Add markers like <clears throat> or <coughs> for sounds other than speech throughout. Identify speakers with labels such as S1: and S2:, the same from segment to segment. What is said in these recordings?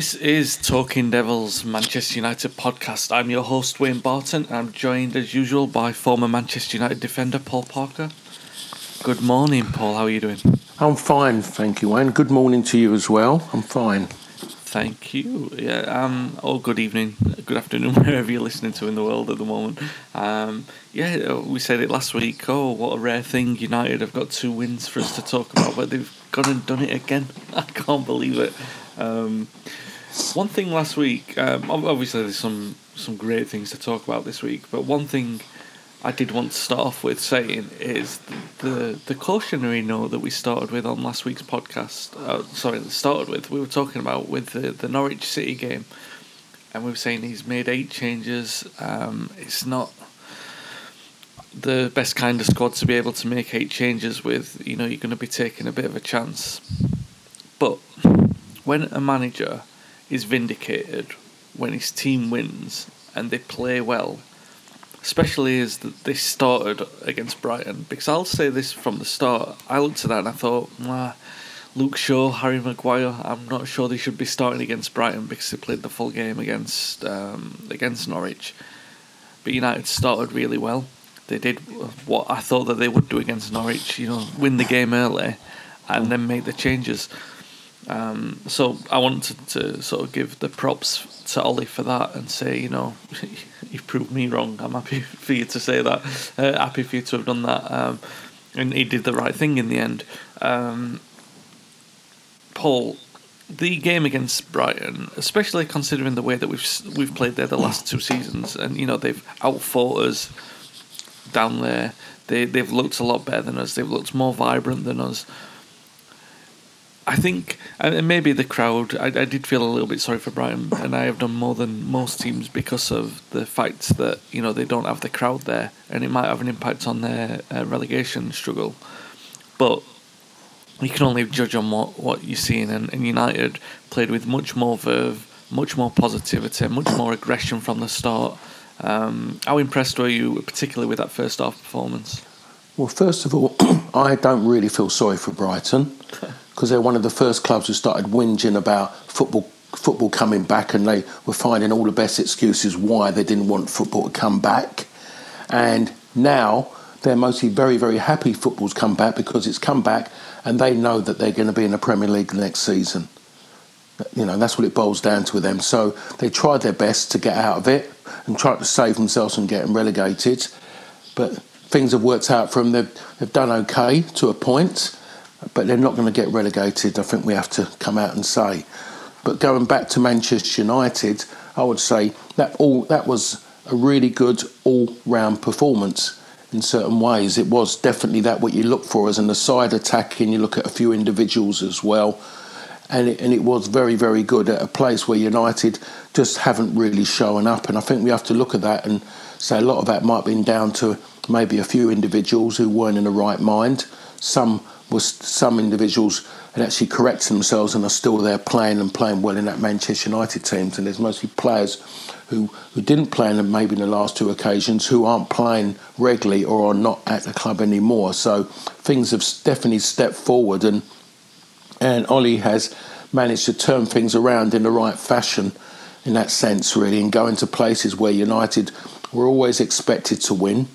S1: This is Talking Devils Manchester United podcast. I'm your host Wayne Barton. And I'm joined as usual by former Manchester United defender Paul Parker. Good morning, Paul. How are you doing?
S2: I'm fine, thank you, Wayne. Good morning to you as well. I'm fine.
S1: Thank you. Yeah. Um. Or good evening, good afternoon, <laughs> wherever you're listening to in the world at the moment. Um. Yeah. We said it last week. Oh, what a rare thing! United have got two wins for us to talk about, but they've gone and done it again. <laughs> I can't believe it. Um, one thing last week, um, obviously there's some some great things to talk about this week, but one thing I did want to start off with saying is the the cautionary note that we started with on last week's podcast. Uh, sorry, started with we were talking about with the the Norwich City game, and we were saying he's made eight changes. Um, it's not the best kind of squad to be able to make eight changes with. You know, you're going to be taking a bit of a chance, but when a manager is vindicated, when his team wins and they play well, especially as they started against Brighton, because I'll say this from the start, I looked at that and I thought, nah, Luke Shaw, Harry Maguire, I'm not sure they should be starting against Brighton because they played the full game against um, against Norwich. But United started really well. They did what I thought that they would do against Norwich, you know, win the game early and then make the changes. Um, so I wanted to sort of give the props to Ollie for that and say, you know, <laughs> you've proved me wrong. I'm happy <laughs> for you to say that. Uh, happy for you to have done that. Um, and he did the right thing in the end. Um, Paul, the game against Brighton, especially considering the way that we've we've played there the last two seasons, and you know they've outfought us down there. They they've looked a lot better than us. They've looked more vibrant than us. I think, and maybe the crowd, I, I did feel a little bit sorry for Brighton, and I have done more than most teams because of the fact that, you know, they don't have the crowd there, and it might have an impact on their uh, relegation struggle. But you can only judge on what, what you're seeing, and, and United played with much more verve, much more positivity, much more aggression from the start. Um, how impressed were you, particularly with that first half performance?
S2: Well, first of all, <clears throat> I don't really feel sorry for Brighton. <laughs> because they're one of the first clubs who started whinging about football football coming back, and they were finding all the best excuses why they didn't want football to come back. And now they're mostly very, very happy football's come back because it's come back, and they know that they're going to be in the Premier League next season. You know, that's what it boils down to with them. So they tried their best to get out of it and tried to save themselves from getting relegated. But things have worked out for them. They've, they've done okay to a point but they're not going to get relegated. I think we have to come out and say. But going back to Manchester United, I would say that all that was a really good all-round performance in certain ways. It was definitely that what you look for as an aside attack, and you look at a few individuals as well. And it, and it was very, very good at a place where United just haven't really shown up. And I think we have to look at that and say a lot of that might have been down to maybe a few individuals who weren't in the right mind. Some was some individuals had actually corrected themselves and are still there playing and playing well in that Manchester United teams. And there's mostly players who, who didn't play in maybe in the last two occasions who aren't playing regularly or are not at the club anymore. So things have definitely stepped forward and and Ollie has managed to turn things around in the right fashion in that sense really and go into places where United were always expected to win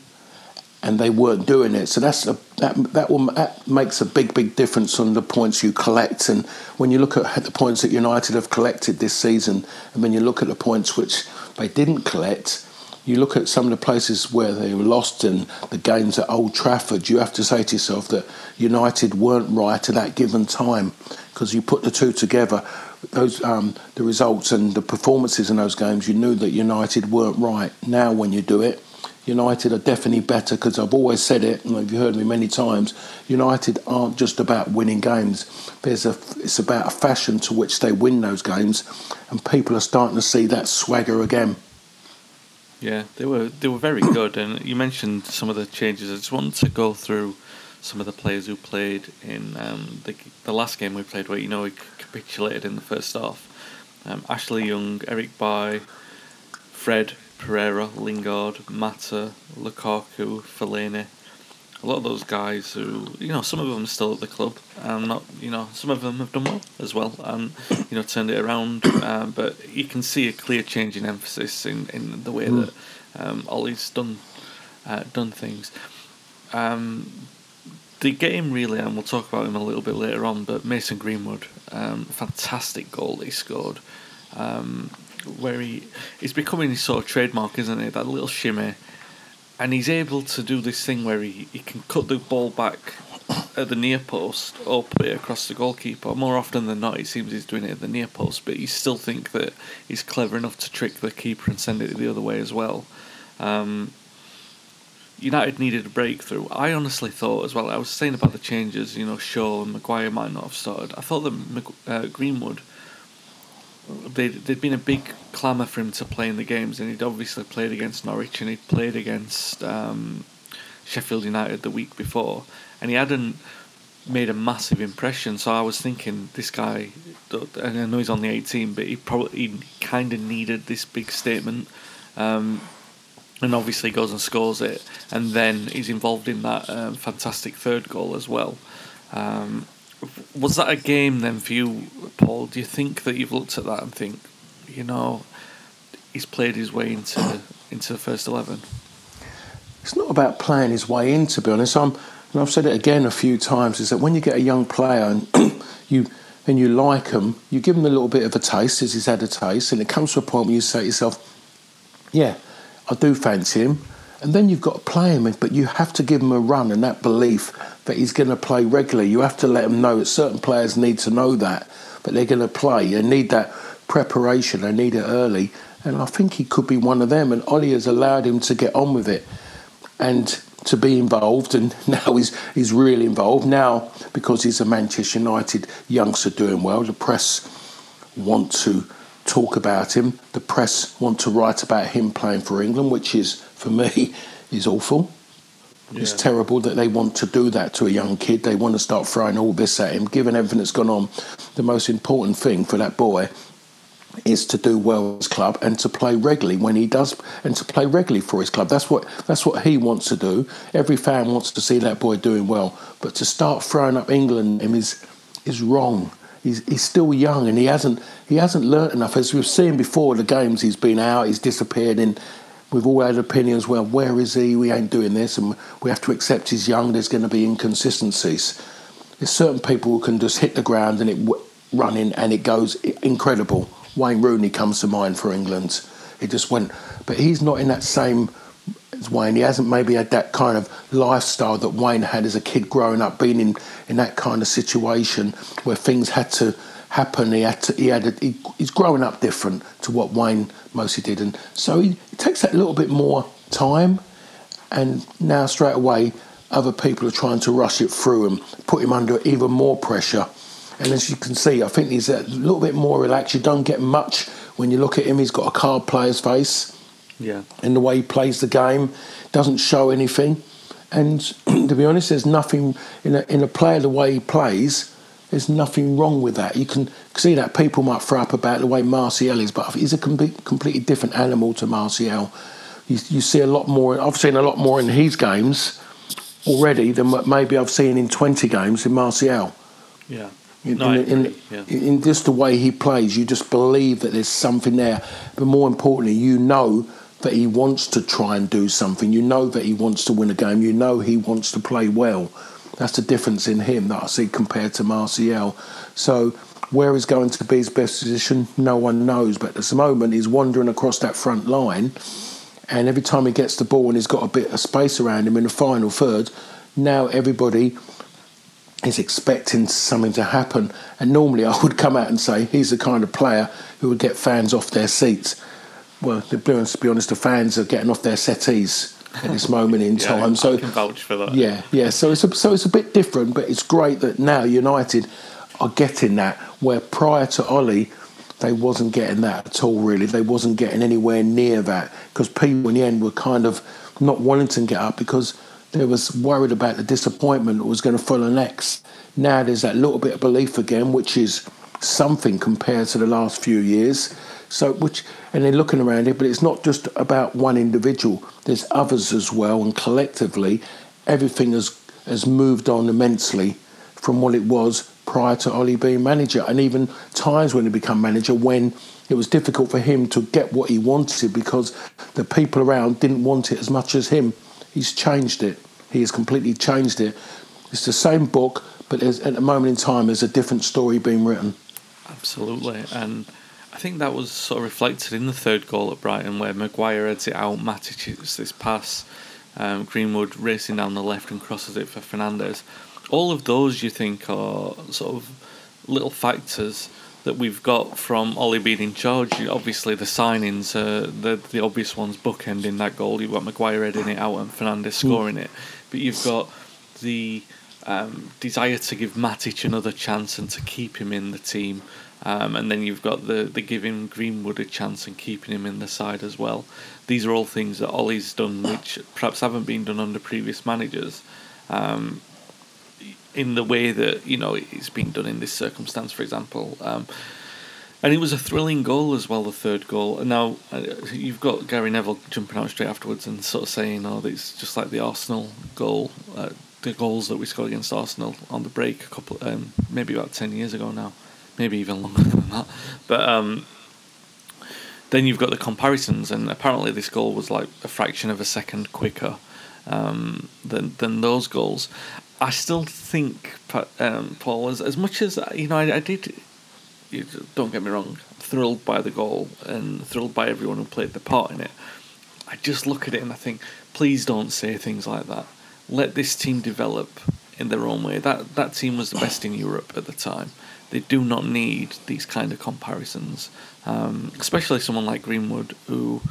S2: and they weren't doing it. So that's a, that that, will, that makes a big big difference on the points you collect. And when you look at the points that United have collected this season, and when you look at the points which they didn't collect, you look at some of the places where they were lost in the games at Old Trafford. You have to say to yourself that United weren't right at that given time because you put the two together. Those um, the results and the performances in those games, you knew that United weren't right. Now, when you do it, United are definitely better because I've always said it, and you've heard me many times. United aren't just about winning games. There's a, it's about a fashion to which they win those games, and people are starting to see that swagger again.
S1: Yeah, they were they were very good, and you mentioned some of the changes. I just wanted to go through some of the players who played in um, the the last game we played, where you know we capitulated in the first half. Um, Ashley Young, Eric Bailly, Fred, Pereira, Lingard, Mata, Lukaku, Fellaini, a lot of those guys who, you know, some of them are still at the club, and not, you know, some of them have done well as well, and you know, turned it around. Um, but you can see a clear change in emphasis in, in the way mm. that um, Ollie's done uh, done things. Um, the game really, and we'll talk about him a little bit later on. But Mason Greenwood, um, fantastic goal that he scored, um, where he is becoming his sort of trademark, isn't it? That little shimmy and he's able to do this thing where he, he can cut the ball back at the near post or put it across the goalkeeper. More often than not, it seems he's doing it at the near post, but you still think that he's clever enough to trick the keeper and send it the other way as well. Um, United needed a breakthrough. I honestly thought as well. I was saying about the changes. You know, Shaw and Maguire might not have started. I thought that uh, Greenwood they there'd been a big clamour for him to play in the games, and he'd obviously played against Norwich and he'd played against um, Sheffield United the week before, and he hadn't made a massive impression. So I was thinking, this guy, and I know he's on the 18, but he probably kind of needed this big statement. Um, and obviously goes and scores it, and then he's involved in that um, fantastic third goal as well. Um, was that a game then for you, Paul? Do you think that you've looked at that and think, you know, he's played his way into into the first eleven?
S2: It's not about playing his way in, to be honest. I'm, and I've said it again a few times. Is that when you get a young player and <clears throat> you and you like him, you give him a little bit of a taste, as he's had a taste, and it comes to a point where you say to yourself, "Yeah, I do fancy him." And then you've got to play him, but you have to give him a run and that belief that he's going to play regularly. You have to let him know that certain players need to know that, but they're going to play. They need that preparation, they need it early. And I think he could be one of them. And Ollie has allowed him to get on with it and to be involved. And <laughs> now he's, he's really involved. Now, because he's a Manchester United youngster doing well, the press want to talk about him. The press want to write about him playing for England, which is for me <laughs> is awful. Yeah. It's terrible that they want to do that to a young kid. They want to start throwing all this at him, given everything that's gone on. The most important thing for that boy is to do well at his club and to play regularly when he does, and to play regularly for his club. That's what that's what he wants to do. Every fan wants to see that boy doing well, but to start throwing up England him is is wrong. He's, he's still young and he hasn't he hasn't learnt enough. As we've seen before, the games he's been out, he's disappeared in We've all had opinions. Well, where is he? We ain't doing this, and we have to accept he's young. There's going to be inconsistencies. There's certain people who can just hit the ground and it running, and it goes incredible. Wayne Rooney comes to mind for England. He just went, but he's not in that same as Wayne. He hasn't maybe had that kind of lifestyle that Wayne had as a kid growing up, being in, in that kind of situation where things had to happen. He had to, he had a, he, he's growing up different to what Wayne mostly did, and so he, it takes that little bit more time. And now straight away, other people are trying to rush it through and put him under even more pressure. And as you can see, I think he's a little bit more relaxed. You don't get much when you look at him. He's got a card player's face.
S1: Yeah.
S2: And the way he plays the game doesn't show anything. And <clears throat> to be honest, there's nothing in a, in a player the way he plays there's nothing wrong with that. You can see that people might throw up about the way Martial is, but he's a complete, completely different animal to Martial. You, you see a lot more. I've seen a lot more in his games already than what maybe I've seen in 20 games in Martial.
S1: Yeah.
S2: In, no, in, in, yeah. in, just the way he plays, you just believe that there's something there. But more importantly, you know that he wants to try and do something. You know that he wants to win a game. You know he wants to play well. That's the difference in him that I see compared to Martial. So where he's going to be his best position, no one knows. But at this moment, he's wandering across that front line, and every time he gets the ball and he's got a bit of space around him in the final third, now everybody is expecting something to happen. And normally, I would come out and say he's the kind of player who would get fans off their seats. Well, the Bruins, to be honest, the fans are getting off their settees at this moment in <laughs> yeah, time.
S1: So vouch for that.
S2: Yeah, yeah. So it's a, so it's a bit different, but it's great that now United are getting that. Where prior to Ollie, they wasn't getting that at all. Really, they wasn't getting anywhere near that because people in the end were kind of not wanting to get up because they was worried about the disappointment that was going to follow next. Now there's that little bit of belief again, which is something compared to the last few years. So, which, and they're looking around it, but it's not just about one individual. There's others as well, and collectively, everything has has moved on immensely from what it was prior to Ollie being manager, and even times when he became manager when it was difficult for him to get what he wanted because the people around didn't want it as much as him. He's changed it. He has completely changed it. It's the same book, but at the moment in time, there's a different story being written.
S1: Absolutely, and I think that was sort of reflected in the third goal at Brighton, where Maguire heads it out, Matic hits this pass, um, Greenwood racing down the left and crosses it for Fernandes. All of those, you think, are sort of little factors that we've got from Ollie being in charge. Obviously, the signings, uh, the the obvious ones, bookending that goal. You've got Maguire heading it out and Fernandes scoring it, but you've got the um, desire to give Matic another chance and to keep him in the team. Um, and then you've got the, the giving Greenwood a chance and keeping him in the side as well. These are all things that Ollie's done, which perhaps haven't been done under previous managers. Um, in the way that you know it's been done in this circumstance, for example. Um, and it was a thrilling goal as well, the third goal. And now uh, you've got Gary Neville jumping out straight afterwards and sort of saying, "Oh, it's just like the Arsenal goal, uh, the goals that we scored against Arsenal on the break a couple, um, maybe about ten years ago now, maybe even longer than that." But um, then you've got the comparisons, and apparently this goal was like a fraction of a second quicker um, than than those goals. I still think, um, Paul, as as much as you know, I, I did. Don't get me wrong, thrilled by the goal and thrilled by everyone who played the part in it. I just look at it and I think, please don't say things like that. Let this team develop in their own way. That that team was the best in Europe at the time. They do not need these kind of comparisons, um, especially someone like Greenwood who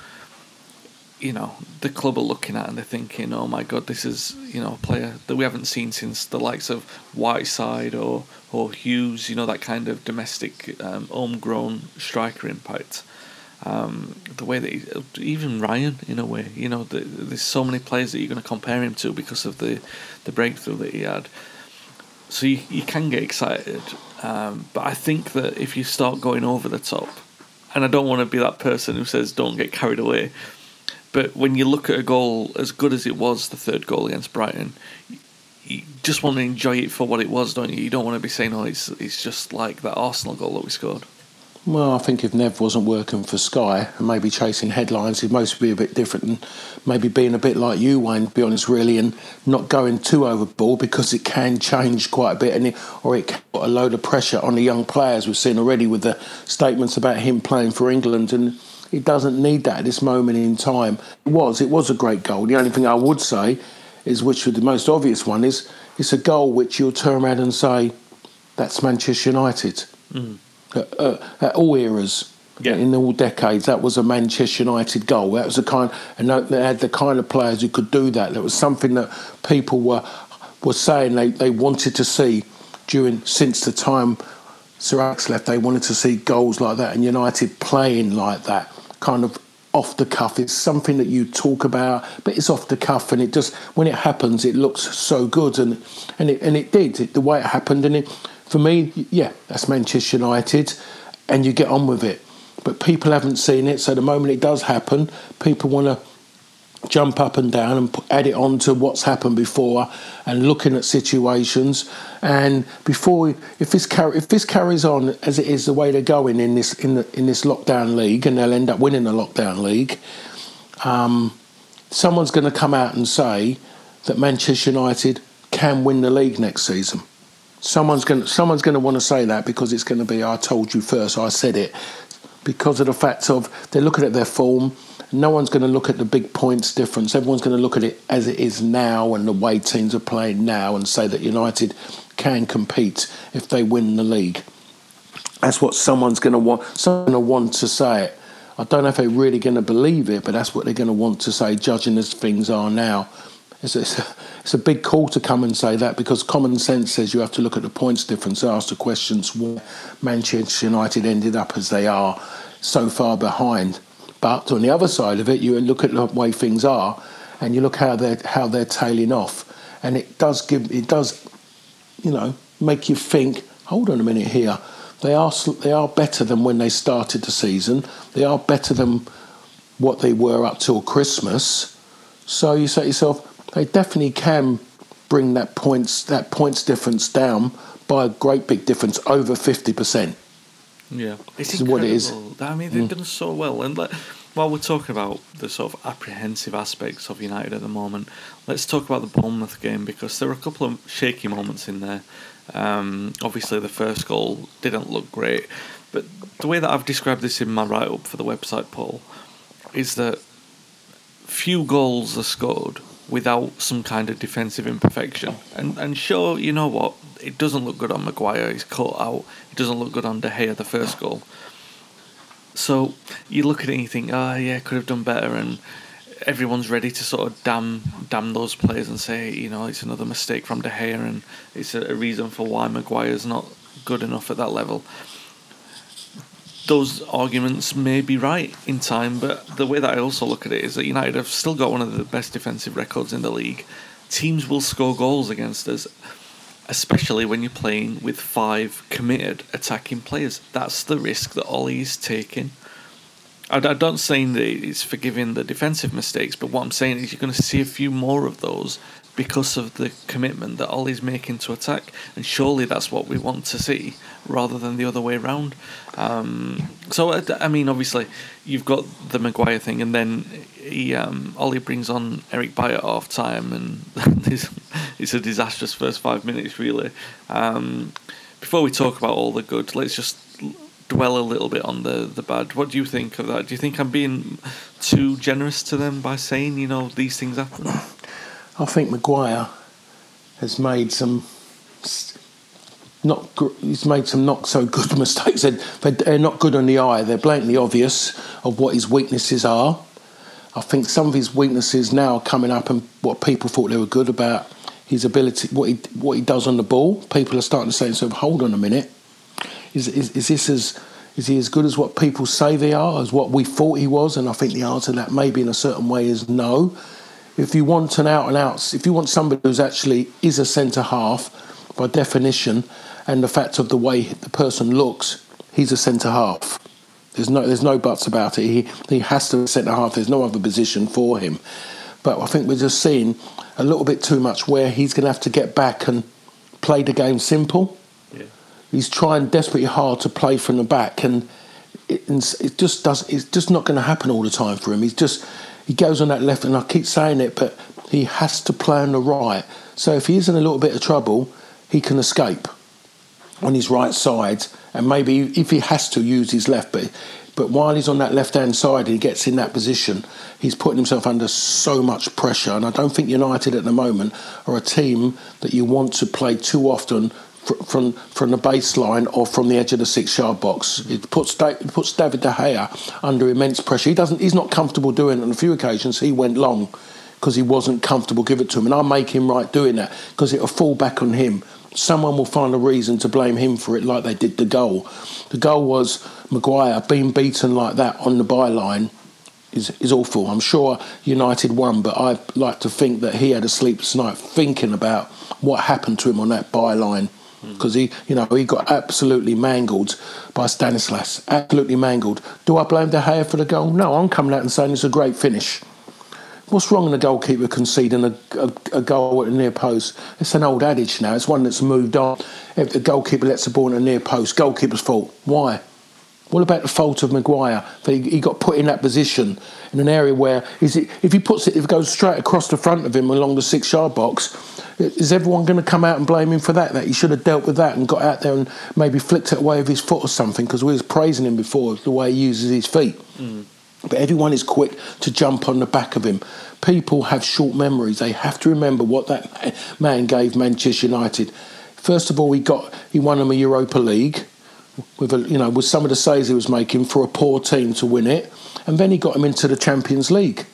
S1: you know the club are looking at and they're thinking, oh my god, this is you know a player that we haven't seen since the likes of Whiteside or or Hughes, you know that kind of domestic um, homegrown striker impact. Um, the way that he, even Ryan, in a way, you know, the, there's so many players that you're going to compare him to because of the the breakthrough that he had. So you, you can get excited, um, but I think that if you start going over the top, and I don't want to be that person who says don't get carried away, but when you look at a goal as good as it was, the third goal against Brighton, you just want to enjoy it for what it was, don't you? You don't want to be saying, "Oh, it's it's just like that Arsenal goal that we scored."
S2: Well, I think if Nev wasn't working for Sky and maybe chasing headlines, he'd mostly be a bit different and maybe being a bit like you, Wayne, to be honest, really, and not going too overboard because it can change quite a bit and it, or it can put a load of pressure on the young players. We've seen already with the statements about him playing for England and it doesn't need that at this moment in time. It was, it was a great goal. The only thing I would say is, which was the most obvious one, is it's a goal which you'll turn around and say, that's Manchester United. Mm. At, uh, at, all eras, yeah. in all decades, that was a Manchester United goal. That was the kind, and they had the kind of players who could do that. That was something that people were were saying they, they wanted to see during since the time Sir Alex left. They wanted to see goals like that and United playing like that kind of off the cuff. It's something that you talk about, but it's off the cuff, and it just when it happens, it looks so good, and and it and it did it, the way it happened, and it for me, yeah, that's Manchester United, and you get on with it. But people haven't seen it, so the moment it does happen, people want to jump up and down and add it on to what's happened before and looking at situations and before if this car- if this carries on as it is the way they're going in this in the in this lockdown league and they'll end up winning the lockdown league um, someone's going to come out and say that Manchester United can win the league next season someone's going someone's going to want to say that because it's going to be I told you first I said it because of the fact of they're looking at their form no one's going to look at the big points difference. Everyone's going to look at it as it is now and the way teams are playing now and say that United can compete if they win the league. That's what someone's going to want. Someone going to want to say it. I don't know if they're really going to believe it, but that's what they're going to want to say, judging as things are now. It's, it's, a, it's a big call to come and say that because common sense says you have to look at the points difference, ask the questions why Manchester United ended up as they are so far behind. But on the other side of it, you look at the way things are, and you look how they're how they're tailing off, and it does give it does, you know, make you think. Hold on a minute here. They are they are better than when they started the season. They are better than what they were up till Christmas. So you say to yourself, they definitely can bring that points that points difference down by a great big difference over fifty percent.
S1: Yeah, it's
S2: This is
S1: incredible.
S2: what it is.
S1: I mean, they've done so well. And like, while we're talking about the sort of apprehensive aspects of United at the moment, let's talk about the Bournemouth game because there were a couple of shaky moments in there. Um, obviously, the first goal didn't look great, but the way that I've described this in my write up for the website, Paul, is that few goals are scored without some kind of defensive imperfection. And and sure, you know what? It doesn't look good on Maguire. He's caught out. It doesn't look good on De Gea, the first goal. So you look at it and you think, oh yeah, could have done better, and everyone's ready to sort of damn damn those players and say, you know, it's another mistake from De Gea, and it's a reason for why Maguire's not good enough at that level those arguments may be right in time, but the way that I also look at it is that United have still got one of the best defensive records in the league. Teams will score goals against us, especially when you're playing with five committed attacking players. That's the risk that Ollie is taking. I, don't saying that he's forgiving the defensive mistakes, but what I'm saying is you're going to see a few more of those because of the commitment that Ollie's making to attack, and surely that's what we want to see rather than the other way around. Um, so I, mean, obviously, you've got the Maguire thing, and then he um, Ollie brings on Eric Bailly at half time, and <laughs> it's, it's a disastrous first five minutes, really. Um, before we talk about all the good, let's just dwell a little bit on the, the bad. What do you think of that? Do you think I'm being too generous to them by saying, you know, these things happen?
S2: I think Maguire has made some not he's made some not so good <laughs> mistakes. They're, they're not good on the eye. They're blatantly obvious of what his weaknesses are. I think some of his weaknesses now are coming up, and what people thought they were good about his ability, what he what he does on the ball. People are starting to say, "So hold on a minute, is is, is this as is he as good as what people say they are, as what we thought he was?" And I think the answer to that, maybe in a certain way, is no. If you want an out and out, if you want somebody who's actually is a centre half by definition, and the fact of the way the person looks, he's a centre half. There's no there's no buts about it. He he has to be a centre half. There's no other position for him. But I think we're just seeing a little bit too much where he's going to have to get back and play the game simple.
S1: Yeah.
S2: He's trying desperately hard to play from the back, and it, it just does. It's just not going to happen all the time for him. He's just he goes on that left, and I keep saying it, but he has to play on the right. So if he is in a little bit of trouble, he can escape on his right side, and maybe if he has to use his left, but but while he's on that left hand side he gets in that position, he's putting himself under so much pressure. And I don't think United at the moment are a team that you want to play too often from from the baseline or from the edge of the six yard box. It puts it puts David De Gea under immense pressure. He doesn't. He's not comfortable doing it. On a few occasions, he went long because he wasn't comfortable. Give it to him, and I make him right doing that because it'll fall back on him. Someone will find a reason to blame him for it, like they did the goal. The goal was Maguire being beaten like that on the byline is is awful. I'm sure United won, but I like to think that he had a sleepless night thinking about what happened to him on that byline Mm. because he, you know, he got absolutely mangled by Stanislas. Absolutely mangled. Do I blame De Gea for the goal? No, I'm coming out and saying it's a great finish. What's wrong in the goalkeeper conceding a, a, a goal at the near post? It's an old adage now. It's one that's moved on. If the goalkeeper lets the ball in the near post, goalkeeper's fault. Why? What about the fault of Maguire? That he, he got put in that position in an area where is it, if he puts it, if it goes straight across the front of him along the six-yard box, is everyone going to come out and blame him for that? That he should have dealt with that and got out there and maybe flicked it away with his foot or something? Because we was praising him before the way he uses his feet. Mm. But everyone is quick to jump on the back of him. People have short memories. They have to remember what that man gave Manchester United. First of all, he got he won them a Europa League with a, you know with some of the saves he was making for a poor team to win it, and then he got him into the Champions League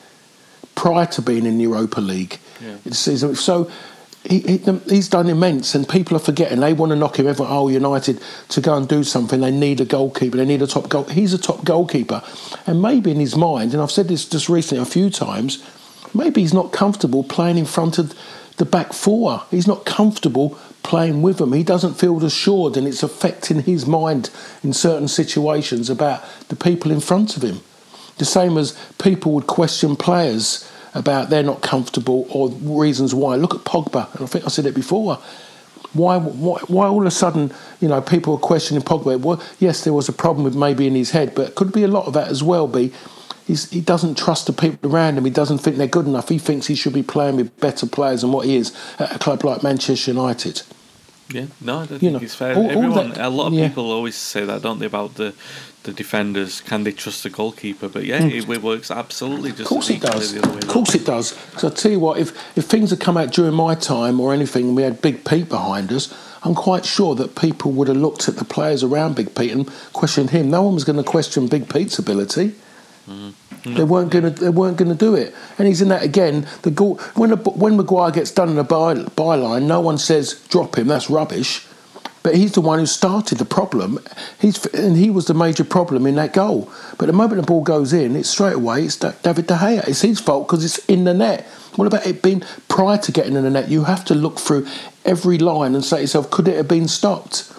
S2: prior to being in the Europa League.
S1: Yeah.
S2: It's- so he, he, he's done immense, and people are forgetting. They want to knock him. Everyone, oh, United to go and do something. They need a goalkeeper. They need a top goal. He's a top goalkeeper, and maybe in his mind, and I've said this just recently a few times, maybe he's not comfortable playing in front of the back four. He's not comfortable playing with them. He doesn't feel assured, and it's affecting his mind in certain situations about the people in front of him. The same as people would question players about they're not comfortable or reasons why. Look at Pogba, and I think I said it before. Why, why, why all of a sudden, you know, people are questioning Pogba? Well, yes, there was a problem with maybe in his head, but could be a lot of that as well. Be He's, he doesn't trust the people around him. He doesn't think they're good enough. He thinks he should be playing with better players than what he is at a club like Manchester United.
S1: Yeah, no, I don't you think know, it's fair. All, Everyone, all that, a lot of yeah. people always say that, don't they, about the the defenders? Can they trust the goalkeeper? But yeah, mm. it, works absolutely just. Of
S2: course it does. Of course it does. So I tell you what, if if things had come out during my time or anything, and we had Big Pete behind us, I'm quite sure that people would have looked at the players around Big Pete and questioned him. No one was going to question Big Pete's ability. Mm. They weren't going to. They weren't going to do it. And he's in that again. The goal, when a, when Maguire gets done in a by, byline, no one says drop him. That's rubbish. But he's the one who started the problem. He's and he was the major problem in that goal. But the moment the ball goes in, it's straight away it's David De Gea. It's his fault because it's in the net. What about it being prior to getting in the net? You have to look through every line and say to yourself, could it have been stopped?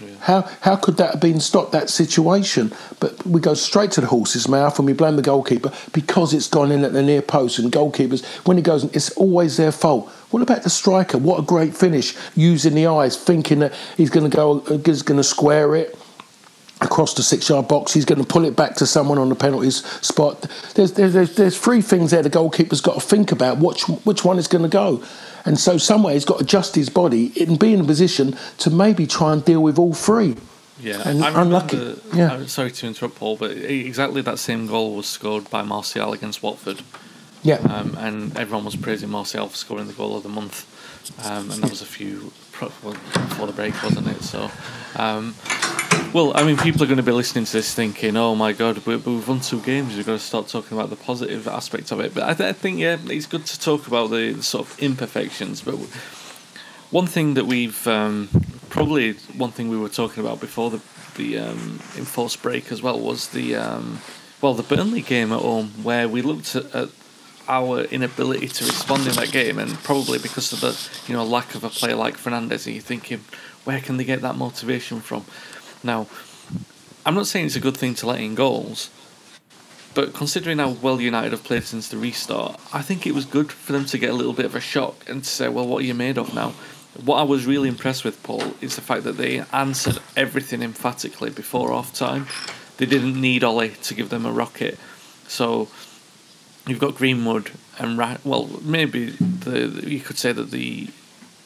S2: Yeah. How how could that have been stopped that situation? But we go straight to the horse's mouth and we blame the goalkeeper because it's gone in at the near post and goalkeepers when it goes it's always their fault. What about the striker? What a great finish using the eyes, thinking that he's going to go, he's going to square it across the six-yard box. He's going to pull it back to someone on the penalties spot. There's there's there's three things there the goalkeeper's got to think about which which one is going to go. And so, somewhere he's got to adjust his body and be in a position to maybe try and deal with all three.
S1: Yeah, and I unlucky. yeah, I'm sorry to interrupt, Paul, but exactly that same goal was scored by Martial against Watford.
S2: Yeah,
S1: um, and everyone was praising Martial for scoring the goal of the month, um, and that was a few before the break, wasn't it? So, um, well, I mean, people are going to be listening to this thinking, "Oh my God, we've won two games. We've got to start talking about the positive aspect of it." But I, th- I think, yeah, it's good to talk about the, the, sort of imperfections. But one thing that we've um, probably one thing we were talking about before the the um, enforced break as well was the um, well the Burnley game at home where we looked at, at our inability to respond in that game, and probably because of the you know lack of a player like Fernandes, and you're thinking, where can they get that motivation from? Now, I'm not saying it's a good thing to let in goals, but considering how well United have played since the restart, I think it was good for them to get a little bit of a shock and to say, well, what are you made of now? What I was really impressed with, Paul, is the fact that they answered everything emphatically before half time. They didn't need Ollie to give them a rocket. So you've got Greenwood and Ra- well, maybe the you could say that the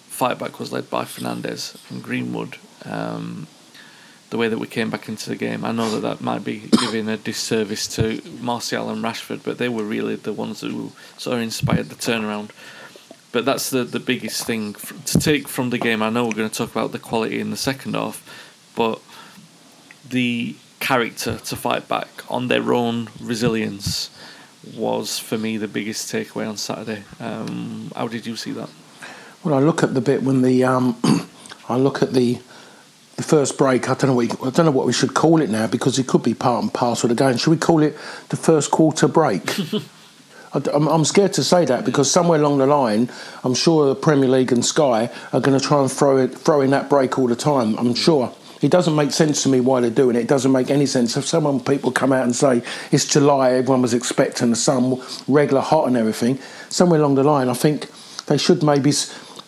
S1: fight back was led by Fernandes and Greenwood um, the way that we came back into the game. I know that that might be giving a disservice to Martial and Rashford, but they were really the ones who sort of inspired the turnaround. But that's the, the biggest thing to take from the game. I know we're going to talk about the quality in the second half, but the character to fight back on their own resilience was for me the biggest takeaway on Saturday. Um, how did you see that?
S2: Well, I look at the bit when the um, <clears throat> I look at the the first break. I don't know what you, I don't know what we should call it now because it could be part and parcel of the game. Should we call it the first quarter break? <laughs> I'm, I'm scared to say that because somewhere along the line, I'm sure the Premier League and Sky are going to try and throw it, throw in that break all the time. I'm mm. sure. It doesn't make sense to me why they're doing it. It doesn't make any sense. If someone people come out and say it's July, everyone was expecting the sun regular hot and everything. Somewhere along the line, I think they should maybe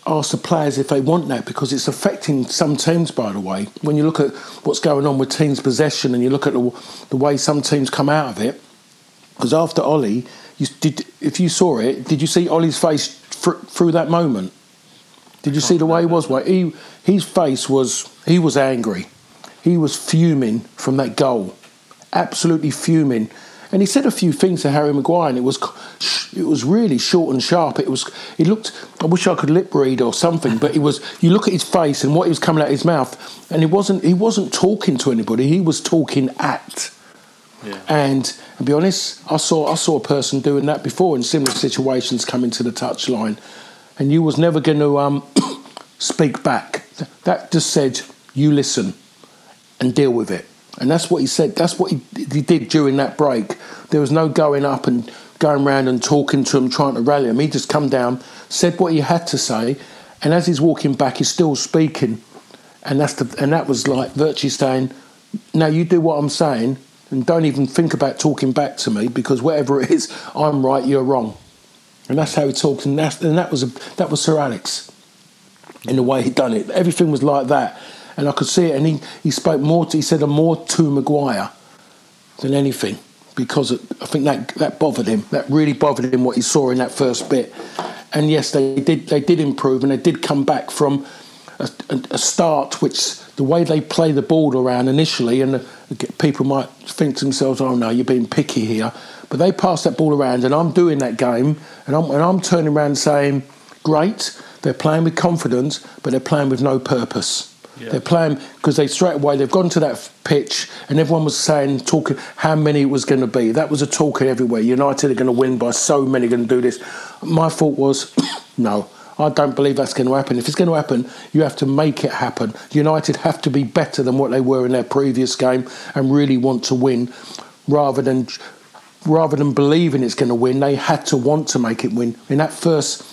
S2: ask the players if they want that because it's affecting some teams, by the way. When you look at what's going on with teams' possession and you look at the, the way some teams come out of it, because after Ollie, you did, if you saw it, did you see Ollie's face fr- through that moment? Did you see the way he was? Well, he, his face was, he was angry. He was fuming from that goal. Absolutely fuming and he said a few things to Harry Maguire, and it was it was really short and sharp. It was he looked. I wish I could lip read or something, but it was. You look at his face and what he was coming out of his mouth, and he wasn't he wasn't talking to anybody. He was talking at. Yeah. And to be honest, I saw I saw a person doing that before in similar situations coming to the touchline, and you was never going to um, <coughs> speak back. That just said you listen and deal with it. And that's what he said. That's what he, he did during that break. There was no going up and going around and talking to him, trying to rally him. He just come down, said what he had to say, and as he's walking back, he's still speaking. And that's the and that was like virtually saying, "Now you do what I'm saying, and don't even think about talking back to me because whatever it is, I'm right, you're wrong." and that's how he talks, and that's and that was a, that was Sir Alex, in the way he done it. Everything was like that, and I could see it. And he, he spoke more. To, he said more to Maguire than anything because I think that that bothered him. That really bothered him what he saw in that first bit. And yes, they did they did improve, and they did come back from a, a start which the way they play the ball around initially, and people might think to themselves, "Oh no, you're being picky here," but they passed that ball around, and I'm doing that game, and I'm and I'm turning around saying, "Great." They're playing with confidence, but they're playing with no purpose. Yeah. They're playing because they straight away they've gone to that pitch and everyone was saying talking how many it was going to be. That was a talk everywhere. United are going to win by so many. Going to do this. My thought was <coughs> no. I don't believe that's going to happen. If it's going to happen, you have to make it happen. United have to be better than what they were in their previous game and really want to win, rather than rather than believing it's going to win. They had to want to make it win. In that first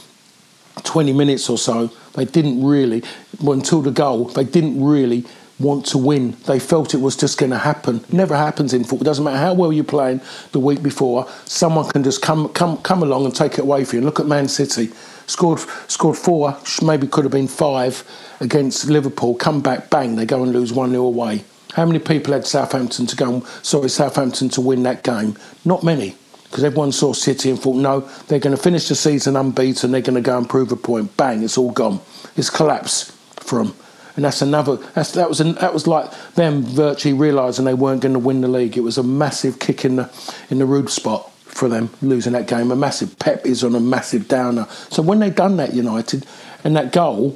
S2: 20 minutes or so, they didn't really, until the goal, they didn't really want to win. They felt it was just going to happen. Never happens in football. It doesn't matter how well you're playing the week before. Someone can just come come come along and take it away from you. Look at Man City. Scored scored four, maybe could have been five against Liverpool. Come back, bang, they go and lose one 0 away. How many people had Southampton to go? Sorry, Southampton to win that game? Not many because everyone saw City and thought, no, they're going to finish the season unbeaten, they're going to go and prove a point. Bang, it's all gone. It's collapsed for them. And that's another. That's, that was an, that was like them virtually realising they weren't going to win the league. It was a massive kick in the in the rude spot for them losing that game. A massive Pep is on a massive downer. So when they done that United and that goal,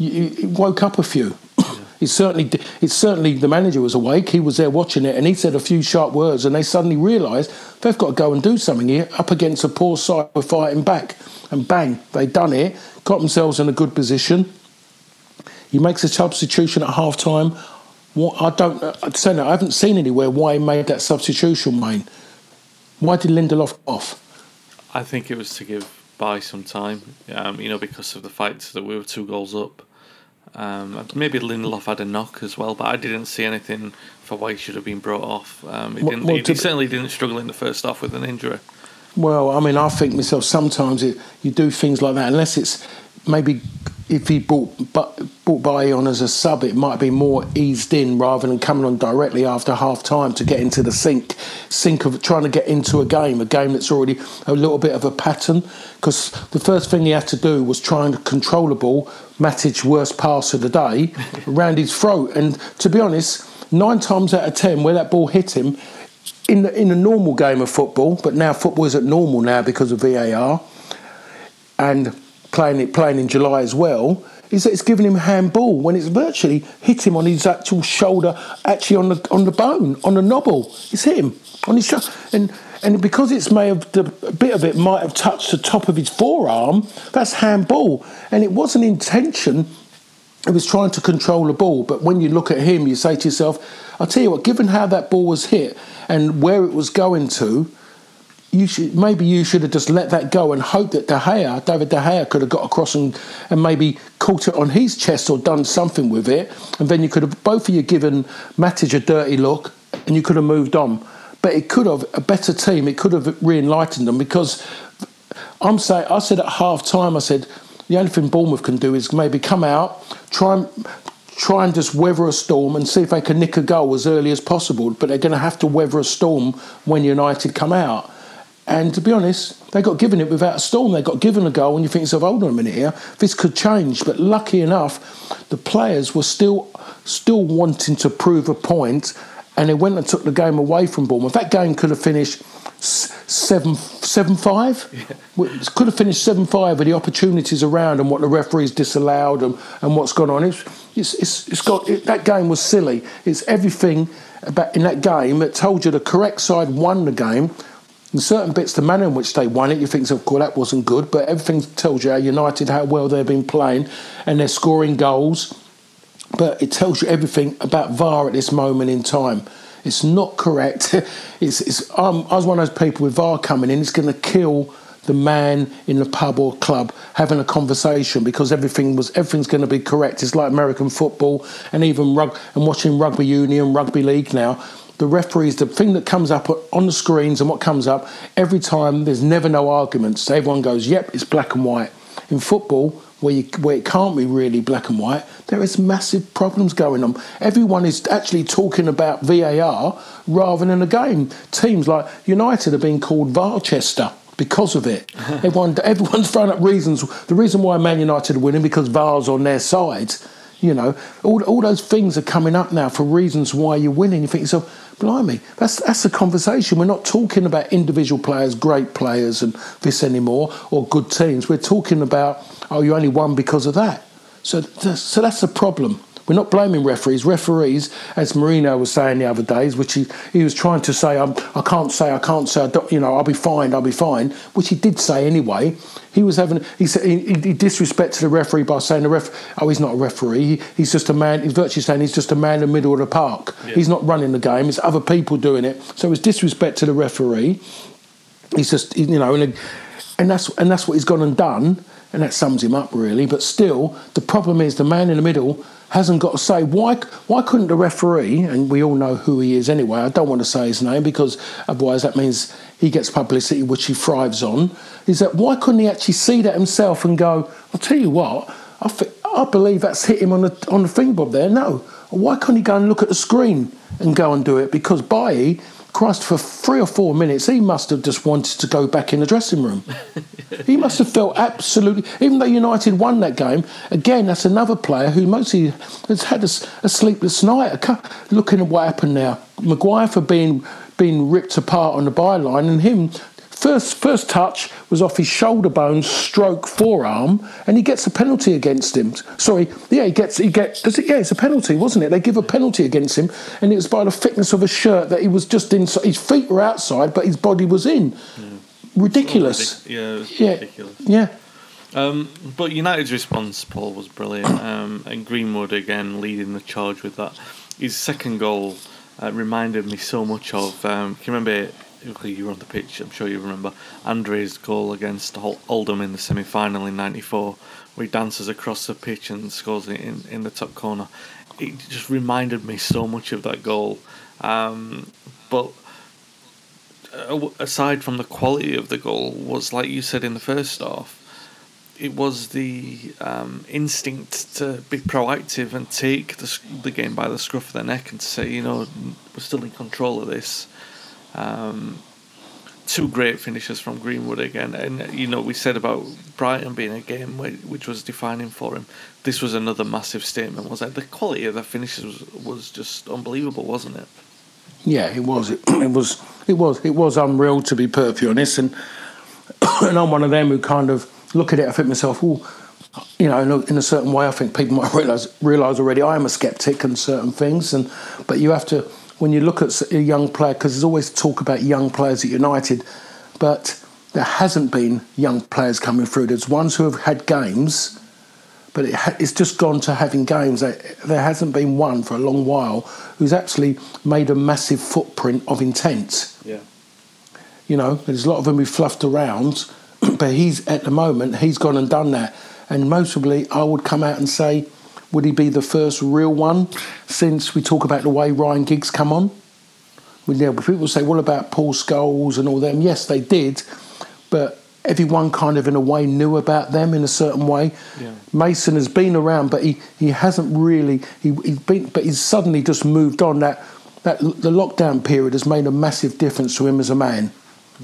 S2: it woke up a few. It's certainly, it's certainly the manager was awake. He was there watching it, and he said a few sharp words, and they suddenly realised they've got to go and do something here. Up against a poor side, we're fighting back, and bang, they done it. Got themselves in a good position. He makes a substitution at half time. What I don't, I'd say that I haven't seen anywhere why he made that substitution, Wayne. Why did Lindelof off?
S1: I think it was to give by some time, um, you know, because of the fact that we were two goals up. Um, maybe Lindelof had a knock as well, but I didn't see anything for why he should have been brought off. Um, he, didn't, well, he, he certainly didn't struggle in the first half with an injury.
S2: Well, I mean, I think myself sometimes it, you do things like that unless it's maybe if he bought brought Bailly on as a sub, it might be more eased in rather than coming on directly after half time to get into the sink sink of trying to get into a game, a game that's already a little bit of a pattern. Because the first thing he had to do was try and control the ball, Matic's worst pass of the day, <laughs> around his throat. And to be honest, nine times out of ten, where that ball hit him, in the, in a normal game of football, but now football is at normal now because of VAR, and playing it playing in July as well, is that it's giving him handball when it's virtually hit him on his actual shoulder, actually on the on the bone, on the knobble. It's hit him on his shoulder, and and because it's may have the, bit of it might have touched the top of his forearm. That's handball, and it wasn't intention. It was trying to control the ball, but when you look at him, you say to yourself, "I'll tell you what. Given how that ball was hit and where it was going to." You should maybe you should have just let that go and hope that De Gea, David De Gea, could have got across and, and maybe caught it on his chest or done something with it, and then you could have both of you given Matic a dirty look, and you could have moved on. But it could have a better team. It could have re-enlightened them because I'm saying I said at half time I said the only thing Bournemouth can do is maybe come out, try and try and just weather a storm and see if they can nick a goal as early as possible. But they're going to have to weather a storm when United come out. And to be honest, they got given it without a storm. They got given a goal, and you think yourself, hold on a minute here, this could change. But lucky enough, the players were still still wanting to prove a point, and they went and took the game away from Bournemouth. That game could have finished seven seven five. Yeah. Could have finished seven five with the opportunities around and what the referees disallowed and, and what's gone on. It's it's, it's, it's got it, that game was silly. It's everything about in that game that told you the correct side won the game in certain bits, the manner in which they won it, you think, of course, that wasn't good, but everything tells you how United, how well they've been playing, and they're scoring goals. But it tells you everything about VAR at this moment in time. It's not correct. <laughs> it's, it's, um, I was one of those people with VAR coming in, it's going to kill the man in the pub or club having a conversation because everything was everything's going to be correct. It's like American football and even rug and watching rugby union, rugby league now the referees, the thing that comes up on the screens and what comes up every time, there's never no arguments. Everyone goes, yep, it's black and white. In football, where, you, where it can't be really black and white, there is massive problems going on. Everyone is actually talking about VAR rather than a game. Teams like United are being called Varchester because of it. <laughs> Everyone, everyone's throwing up reasons. The reason why Man United are winning because VAR's on their side. You know, all, all those things are coming up now for reasons why you're winning. You think yourself, blimey, that's that's the conversation. We're not talking about individual players, great players, and this anymore, or good teams. We're talking about, oh, you only won because of that. So, so that's the problem. We're not blaming referees. Referees, as Mourinho was saying the other days, which he, he was trying to say, I'm, I can't say, I can't say, I you know, I'll be fine, I'll be fine, which he did say anyway. He was having, he said, he, he disrespected the referee by saying the ref, oh, he's not a referee. He, he's just a man. He's virtually saying he's just a man in the middle of the park. Yeah. He's not running the game. It's other people doing it. So it's disrespect to the referee. He's just, you know, and, and that's and that's what he's gone and done, and that sums him up really. But still, the problem is the man in the middle hasn't got to say why why couldn't the referee and we all know who he is anyway I don't want to say his name because otherwise that means he gets publicity which he thrives on is that why couldn't he actually see that himself and go I'll tell you what I, I believe that's hit him on the on the fingerboard there no. Why couldn't he go and look at the screen and go and do it? Because Bailly Christ, for three or four minutes, he must have just wanted to go back in the dressing room. <laughs> he must have felt absolutely, even though United won that game, again, that's another player who mostly has had a, a sleepless night. Looking at what happened now, Maguire for being being ripped apart on the byline, and him First, first touch was off his shoulder bone, stroke forearm, and he gets a penalty against him. Sorry, yeah, he gets he gets does it? Yeah, it's a penalty, wasn't it? They give a penalty against him, and it was by the thickness of a shirt that he was just inside. His feet were outside, but his body was in. Yeah. Ridiculous.
S1: yeah, yeah, ridiculous.
S2: Yeah.
S1: Um, but United's response, Paul, was brilliant, <coughs> um, and Greenwood again leading the charge with that. His second goal uh, reminded me so much of. Um, can you remember you were on the pitch, I'm sure you remember Andre's goal against Oldham in the semi final in '94, where he dances across the pitch and scores it in, in the top corner. It just reminded me so much of that goal. Um, but uh, aside from the quality of the goal, was like you said in the first half, it was the um, instinct to be proactive and take the, the game by the scruff of the neck and say, you know, we're still in control of this. Um, two great finishes from Greenwood again, and you know we said about Brighton being a game which was defining for him. This was another massive statement. Was that the quality of the finishes was, was just unbelievable, wasn't it?
S2: Yeah, it was. It, it was. It was. It was unreal to be perfectly honest, and <coughs> and I'm one of them who kind of look at it. I think myself, oh, you know, in a certain way, I think people might <laughs> realize realize already I am a skeptic on certain things, and but you have to when you look at a young player, because there's always talk about young players at United, but there hasn't been young players coming through. There's ones who have had games, but it ha- it's just gone to having games. There hasn't been one for a long while who's actually made a massive footprint of intent.
S1: Yeah.
S2: You know, there's a lot of them who fluffed around, <clears throat> but he's at the moment he's gone and done that. And most probably, I would come out and say would he be the first real one since we talk about the way Ryan Giggs come on? Well, yeah, people say, what about Paul Scholes and all them? Yes, they did, but everyone kind of in a way knew about them in a certain way. Yeah. Mason has been around, but he, he hasn't really. He, he's been, but he's suddenly just moved on. That that the lockdown period has made a massive difference to him as a man.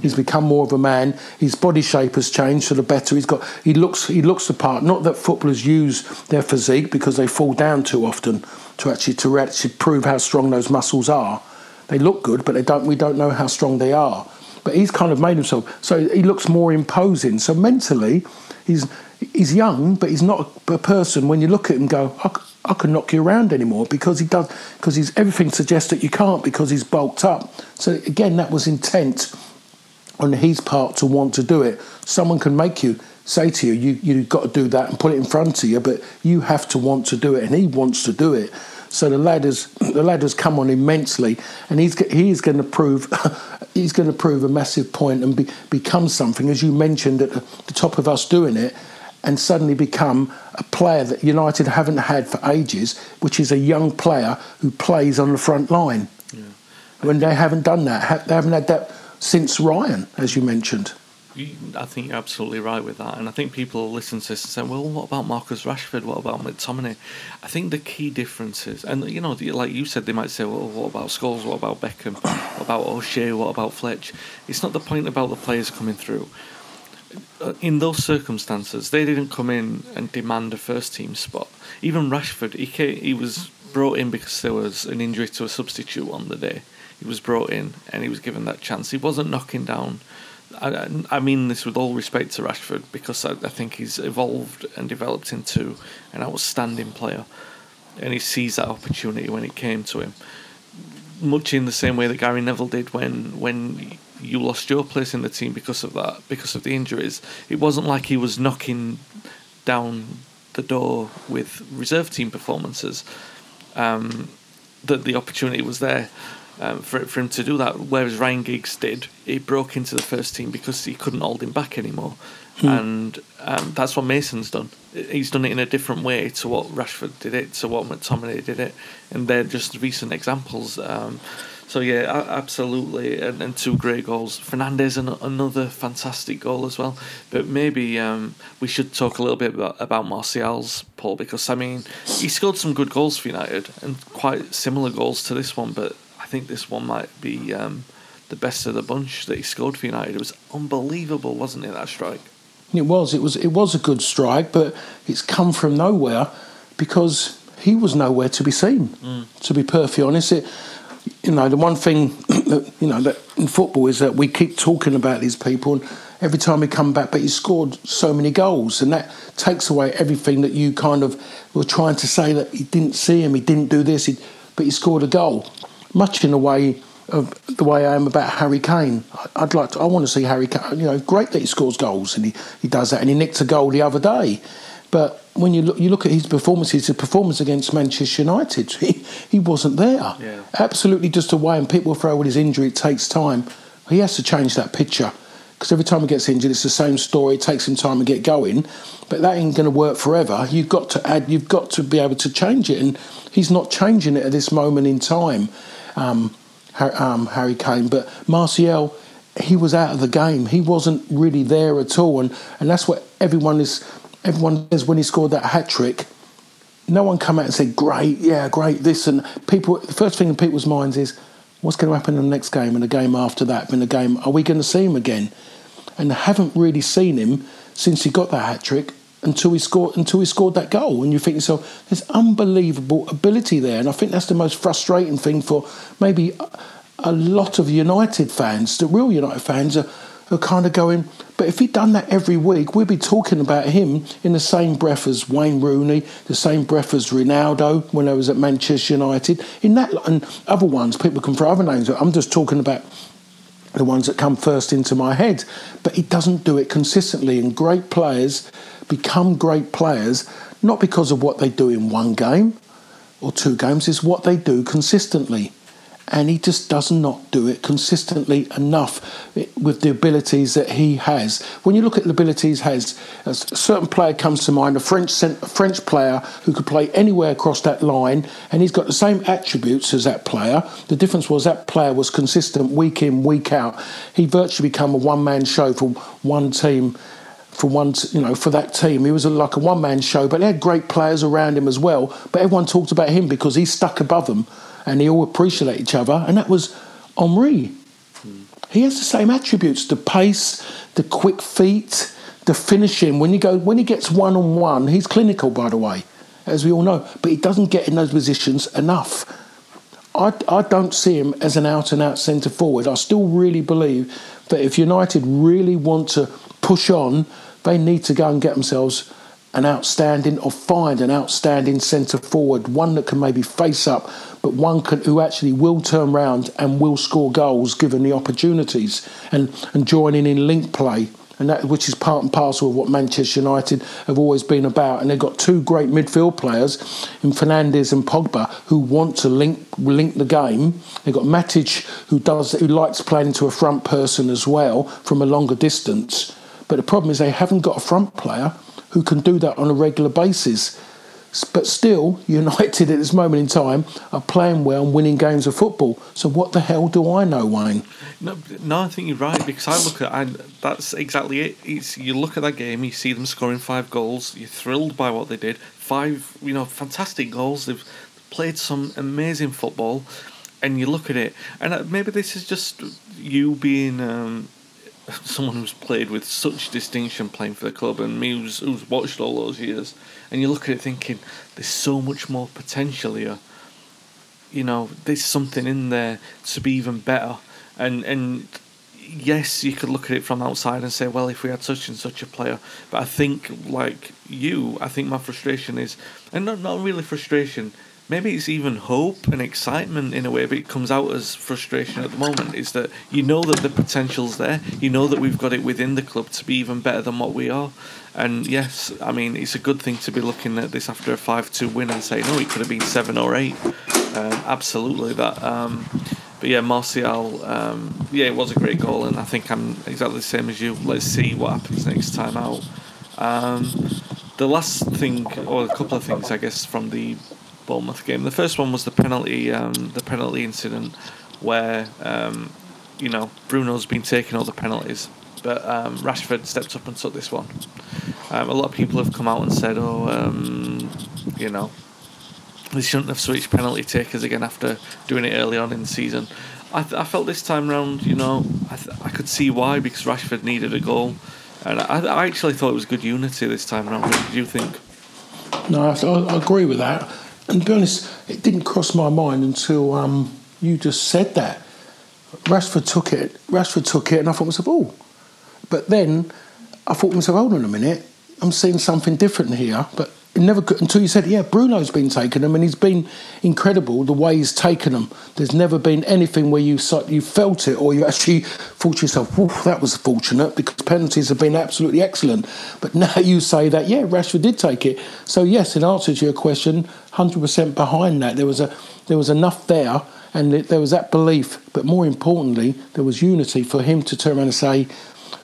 S2: He's become more of a man. His body shape has changed for the better. He's got he looks he looks the part. Not that footballers use their physique because they fall down too often to actually to actually prove how strong those muscles are. They look good, but they don't. We don't know how strong they are. But he's kind of made himself so he looks more imposing. So mentally, he's he's young, but he's not a person. When you look at him, go, I, can knock you around anymore because he does because he's everything suggests that you can't because he's bulked up. So again, that was intent on his part to want to do it. Someone can make you say to you, you you've got to do that and put it in front of you, but you have to want to do it, and he wants to do it. So the lad has the lad has come on immensely, and he's <laughs> he's going to prove he's going to prove a massive point and be, become something, as you mentioned at the top of us doing it, and suddenly become a player that United haven't had for ages, which is a young player who plays on the front line.
S1: Yeah.
S2: when they haven't done that. They haven't had that since Ryan, as you mentioned.
S1: I think you're absolutely right with that, and I think people listen to this and say, "Well, what about Marcus Rashford? What about McTominay?" I think the key differences, and you know, like you said, they might say, "Well, what about Scholes? What about Beckham? What about O'Shea? What about Fletch?" It's not the point about the players coming through. Uh, in those circumstances, they didn't come in and demand a first team spot. Even Rashford, he came, he was brought in because there was an injury to a substitute on the day. He was brought in and he was given that chance. He wasn't knocking down I, I mean this with all respect to Rashford because I, I think he's evolved and developed into an outstanding player, and he sees that opportunity when it came to him. Much in the same way that Gary Neville did when when you lost your place in the team because of that, because of the injuries. It wasn't like he was knocking down the door with reserve team performances. Um, that the opportunity was there um, for for him to do that. Whereas Ryan Giggs did, he broke into the first team because he couldn't hold him back anymore, hmm. and um, that's what Mason's done. He's done it in a different way to what Rashford did it, to what McTominay did it, and they're just recent examples. Um, so yeah, absolutely, and, and two great goals. Fernandes, an, another fantastic goal as well. But maybe um, we should talk a little bit about, about Martial's Paul because I mean he scored some good goals for United and quite similar goals to this one, but think this one might be um, the best of the bunch that he scored for United. It was unbelievable, wasn't it? That strike.
S2: It was. It was. It was a good strike, but it's come from nowhere because he was nowhere to be seen. Mm. To be perfectly honest, it. You know, the one thing <clears throat> that you know that in football is that we keep talking about these people, and every time we come back, but he scored so many goals, and that takes away everything that you kind of were trying to say that he didn't see him, he didn't do this, he, but he scored a goal much in the way of the way I am about Harry Kane. I'd like to, I want to see Harry Kane. You know, great that he scores goals and he, he does that, and he nicked a goal the other day. But when you look, you look at his performances, his performance against Manchester United, <laughs> he, he wasn't there. Yeah. Absolutely just away, and people throw with his injury, it takes time. He has to change that picture because every time he gets injured, it's the same story. It takes him time to get going, but that ain't going to work forever. You've got to add, you've got to be able to change it, and he's not changing it at this moment in time um, um, Harry Kane. But Martial, he was out of the game. He wasn't really there at all, and and that's what everyone is. Everyone says when he scored that hat trick. No one come out and said, "Great, yeah, great." This and people. The first thing in people's minds is, "What's going to happen in the next game and the game after that? In the game, are we going to see him again?" And haven't really seen him since he got that hat trick until he scored until he scored that goal. And you think yourself there's unbelievable ability there. And I think that's the most frustrating thing for maybe a lot of United fans the real United fans are, are kind of going but if he'd done that every week we'd be talking about him in the same breath as Wayne Rooney the same breath as Ronaldo when I was at Manchester United. In that and other ones people can throw other names I'm just talking about the ones that come first into my head. But he doesn't do it consistently and great players become great players not because of what they do in one game or two games, it's what they do consistently. And he just does not do it consistently enough with the abilities that he has. When you look at the abilities has, a certain player comes to mind, a French a French player who could play anywhere across that line, and he's got the same attributes as that player. The difference was that player was consistent week in, week out. He virtually become a one man show for one team for one, you know, for that team. He was a, like a one man show, but they had great players around him as well. But everyone talked about him because he stuck above them, and they all appreciate each other. And that was Henry. Mm. He has the same attributes: the pace, the quick feet, the finishing. When you go, when he gets one on one, he's clinical, by the way, as we all know. But he doesn't get in those positions enough. I, I don't see him as an out and out centre forward. I still really believe that if United really want to push on they need to go and get themselves an outstanding or find an outstanding centre forward, one that can maybe face up, but one can, who actually will turn round and will score goals given the opportunities and, and joining in link play. And that, which is part and parcel of what Manchester United have always been about. And they've got two great midfield players in Fernandes and Pogba who want to link link the game. They've got Matic who does who likes playing to a front person as well from a longer distance. But the problem is they haven't got a front player who can do that on a regular basis. But still, <laughs> United at this moment in time are playing well and winning games of football. So what the hell do I know, Wayne?
S1: No, no, I think you're right because I look at I, that's exactly it. It's you look at that game, you see them scoring five goals, you're thrilled by what they did. Five, you know, fantastic goals. They've played some amazing football, and you look at it, and uh, maybe this is just you being um, <laughs> someone who's played with such distinction playing for the club, and me who's, who's watched all those years, and you look at it thinking, there's so much more potential here. You know, there's something in there to be even better, and and yes, you could look at it from outside and say, well, if we had such and such a player, but I think like you, I think my frustration is, and not not really frustration maybe it's even hope and excitement in a way, but it comes out as frustration at the moment. Is that you know that the potential's there, you know that we've got it within the club to be even better than what we are. And yes, I mean it's a good thing to be looking at this after a five-two win and saying, "No, it could have been seven or eight. Um, absolutely that. Um, but yeah, Martial, um, yeah, it was a great goal, and I think I'm exactly the same as you. Let's see what happens next time out. Um, the last thing, or a couple of things, I guess, from the Bournemouth game. The first one was the penalty, um, the penalty incident where um, you know Bruno's been taking all the penalties, but um, Rashford stepped up and took this one. Um, a lot of people have come out and said, "Oh, um, you know, they shouldn't have switched penalty takers again after doing it early on in the season." I, th- I felt this time round, you know, I, th- I could see why because Rashford needed a goal, and I, I actually thought it was good unity this time round. What did you think?
S2: No, I, I agree with that. And to be honest, it didn't cross my mind until um, you just said that. Rashford took it. Rashford took it, and I thought myself, oh. But then I thought myself, hold on a minute, I'm seeing something different here. But it never could, until you said, yeah, Bruno's been taking them, and he's been incredible the way he's taken them. There's never been anything where you you felt it or you actually thought to yourself, that was fortunate because penalties have been absolutely excellent. But <laughs> now you say that, yeah, Rashford did take it. So yes, in answer to your question, 100% behind that. There was a there was enough there, and there was that belief. But more importantly, there was unity for him to turn around and say,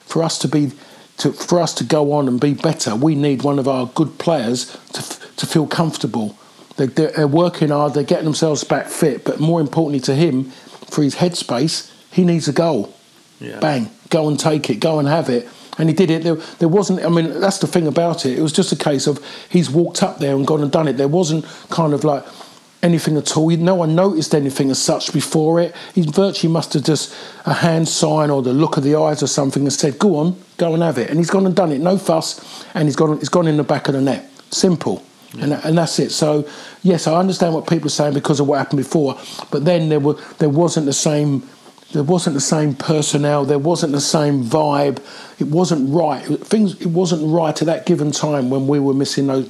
S2: for us to be to, for us to go on and be better, we need one of our good players to, to feel comfortable. They're, they're working hard, they're getting themselves back fit, but more importantly to him, for his headspace, he needs a goal. Yeah. Bang, go and take it, go and have it. And he did it. There, there wasn't, I mean, that's the thing about it. It was just a case of he's walked up there and gone and done it. There wasn't kind of like, anything at all. No one noticed anything as such before it. He virtually must have just a hand sign or the look of the eyes or something and said, "Go on, go and have it." And he's gone and done it, no fuss, and he's gone. He's gone in the back of the net. Simple. Yeah. And, and that's it. So yes, I understand what people are saying because of what happened before, but then there were there wasn't the same there wasn't the same personnel, there wasn't the same vibe. It wasn't right. Things it wasn't right at that given time when we were missing those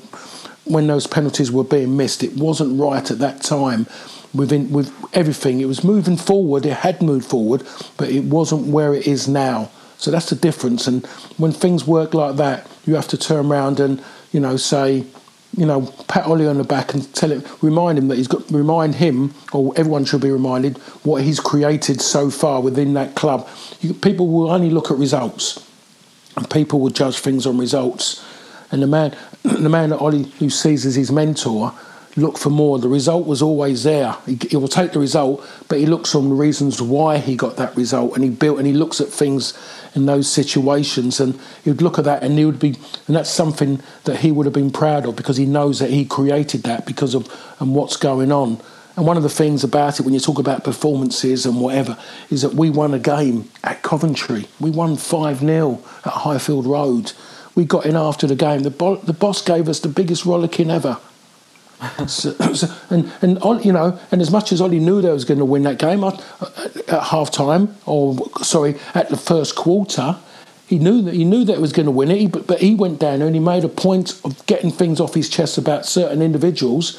S2: when those penalties were being missed. It wasn't right at that time. Within with everything, it was moving forward. It had moved forward, but it wasn't where it is now. So that's the difference. And when things work like that, you have to turn around and you know say, you know, pat Ole on the back and tell him, remind him that he's got, remind him, or everyone should be reminded what he's created so far within that club. You, people will only look at results, and people will judge things on results. And the man, <clears throat> the man that Ole who sees as his mentor, look for more. The result was always there. He, he, will take the result, but he looks on the reasons why he got that result, and he built and he looks at things in those situations, and he'd look at that, and he would be, and that's something that he would have been proud of because he knows that he created that because of and what's going on. And one of the things about it, when you talk about performances and whatever, is that we won a game at Coventry. We won 5 0 at Highfield Road we got in after the game. The, bo- the boss gave us the biggest rollicking ever. <laughs> so, so, and and you know, and as much as Ole knew they was going to win that game uh, at, at half time, or sorry, at the first quarter, he knew that he knew that it was going to win it. He, but, but he went down and he made a point of getting things off his chest about certain individuals,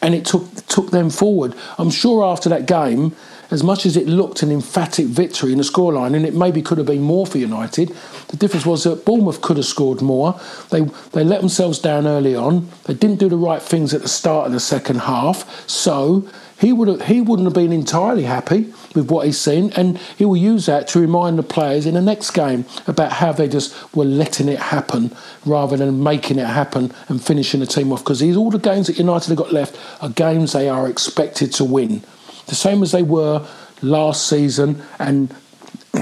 S2: and it took took them forward. I'm sure after that game, as much as it looked an emphatic victory in the scoreline, and it maybe could have been more for United, the difference was that Bournemouth could have scored more. They they let themselves down early on. They didn't do the right things at the start of the second half. So he would he wouldn't have been entirely happy with what he's seen, and he will use that to remind the players in the next game about how they just were letting it happen rather than making it happen and finishing the team off. Because all the games that United have got left are games they are expected to win, the same as they were last season and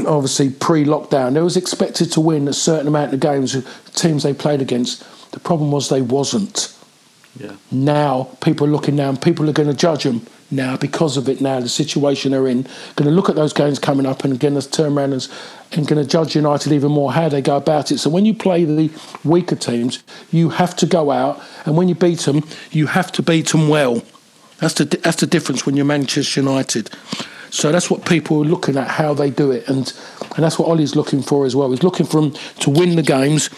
S2: obviously pre-lockdown. They was expected to win a certain amount of games with teams they played against. The problem was they wasn't.
S1: Yeah.
S2: Now people are looking now, and people are going to judge them now because of it. Now the situation they're in, going to look at those games coming up and going to turn around and, and going to judge United even more how they go about it. So when you play the weaker teams, you have to go out, and when you beat them, you have to beat them well. That's the that's the difference when you're Manchester United. So that's what people are looking at how they do it, and and that's what Ole's looking for as well. He's looking for them to win the games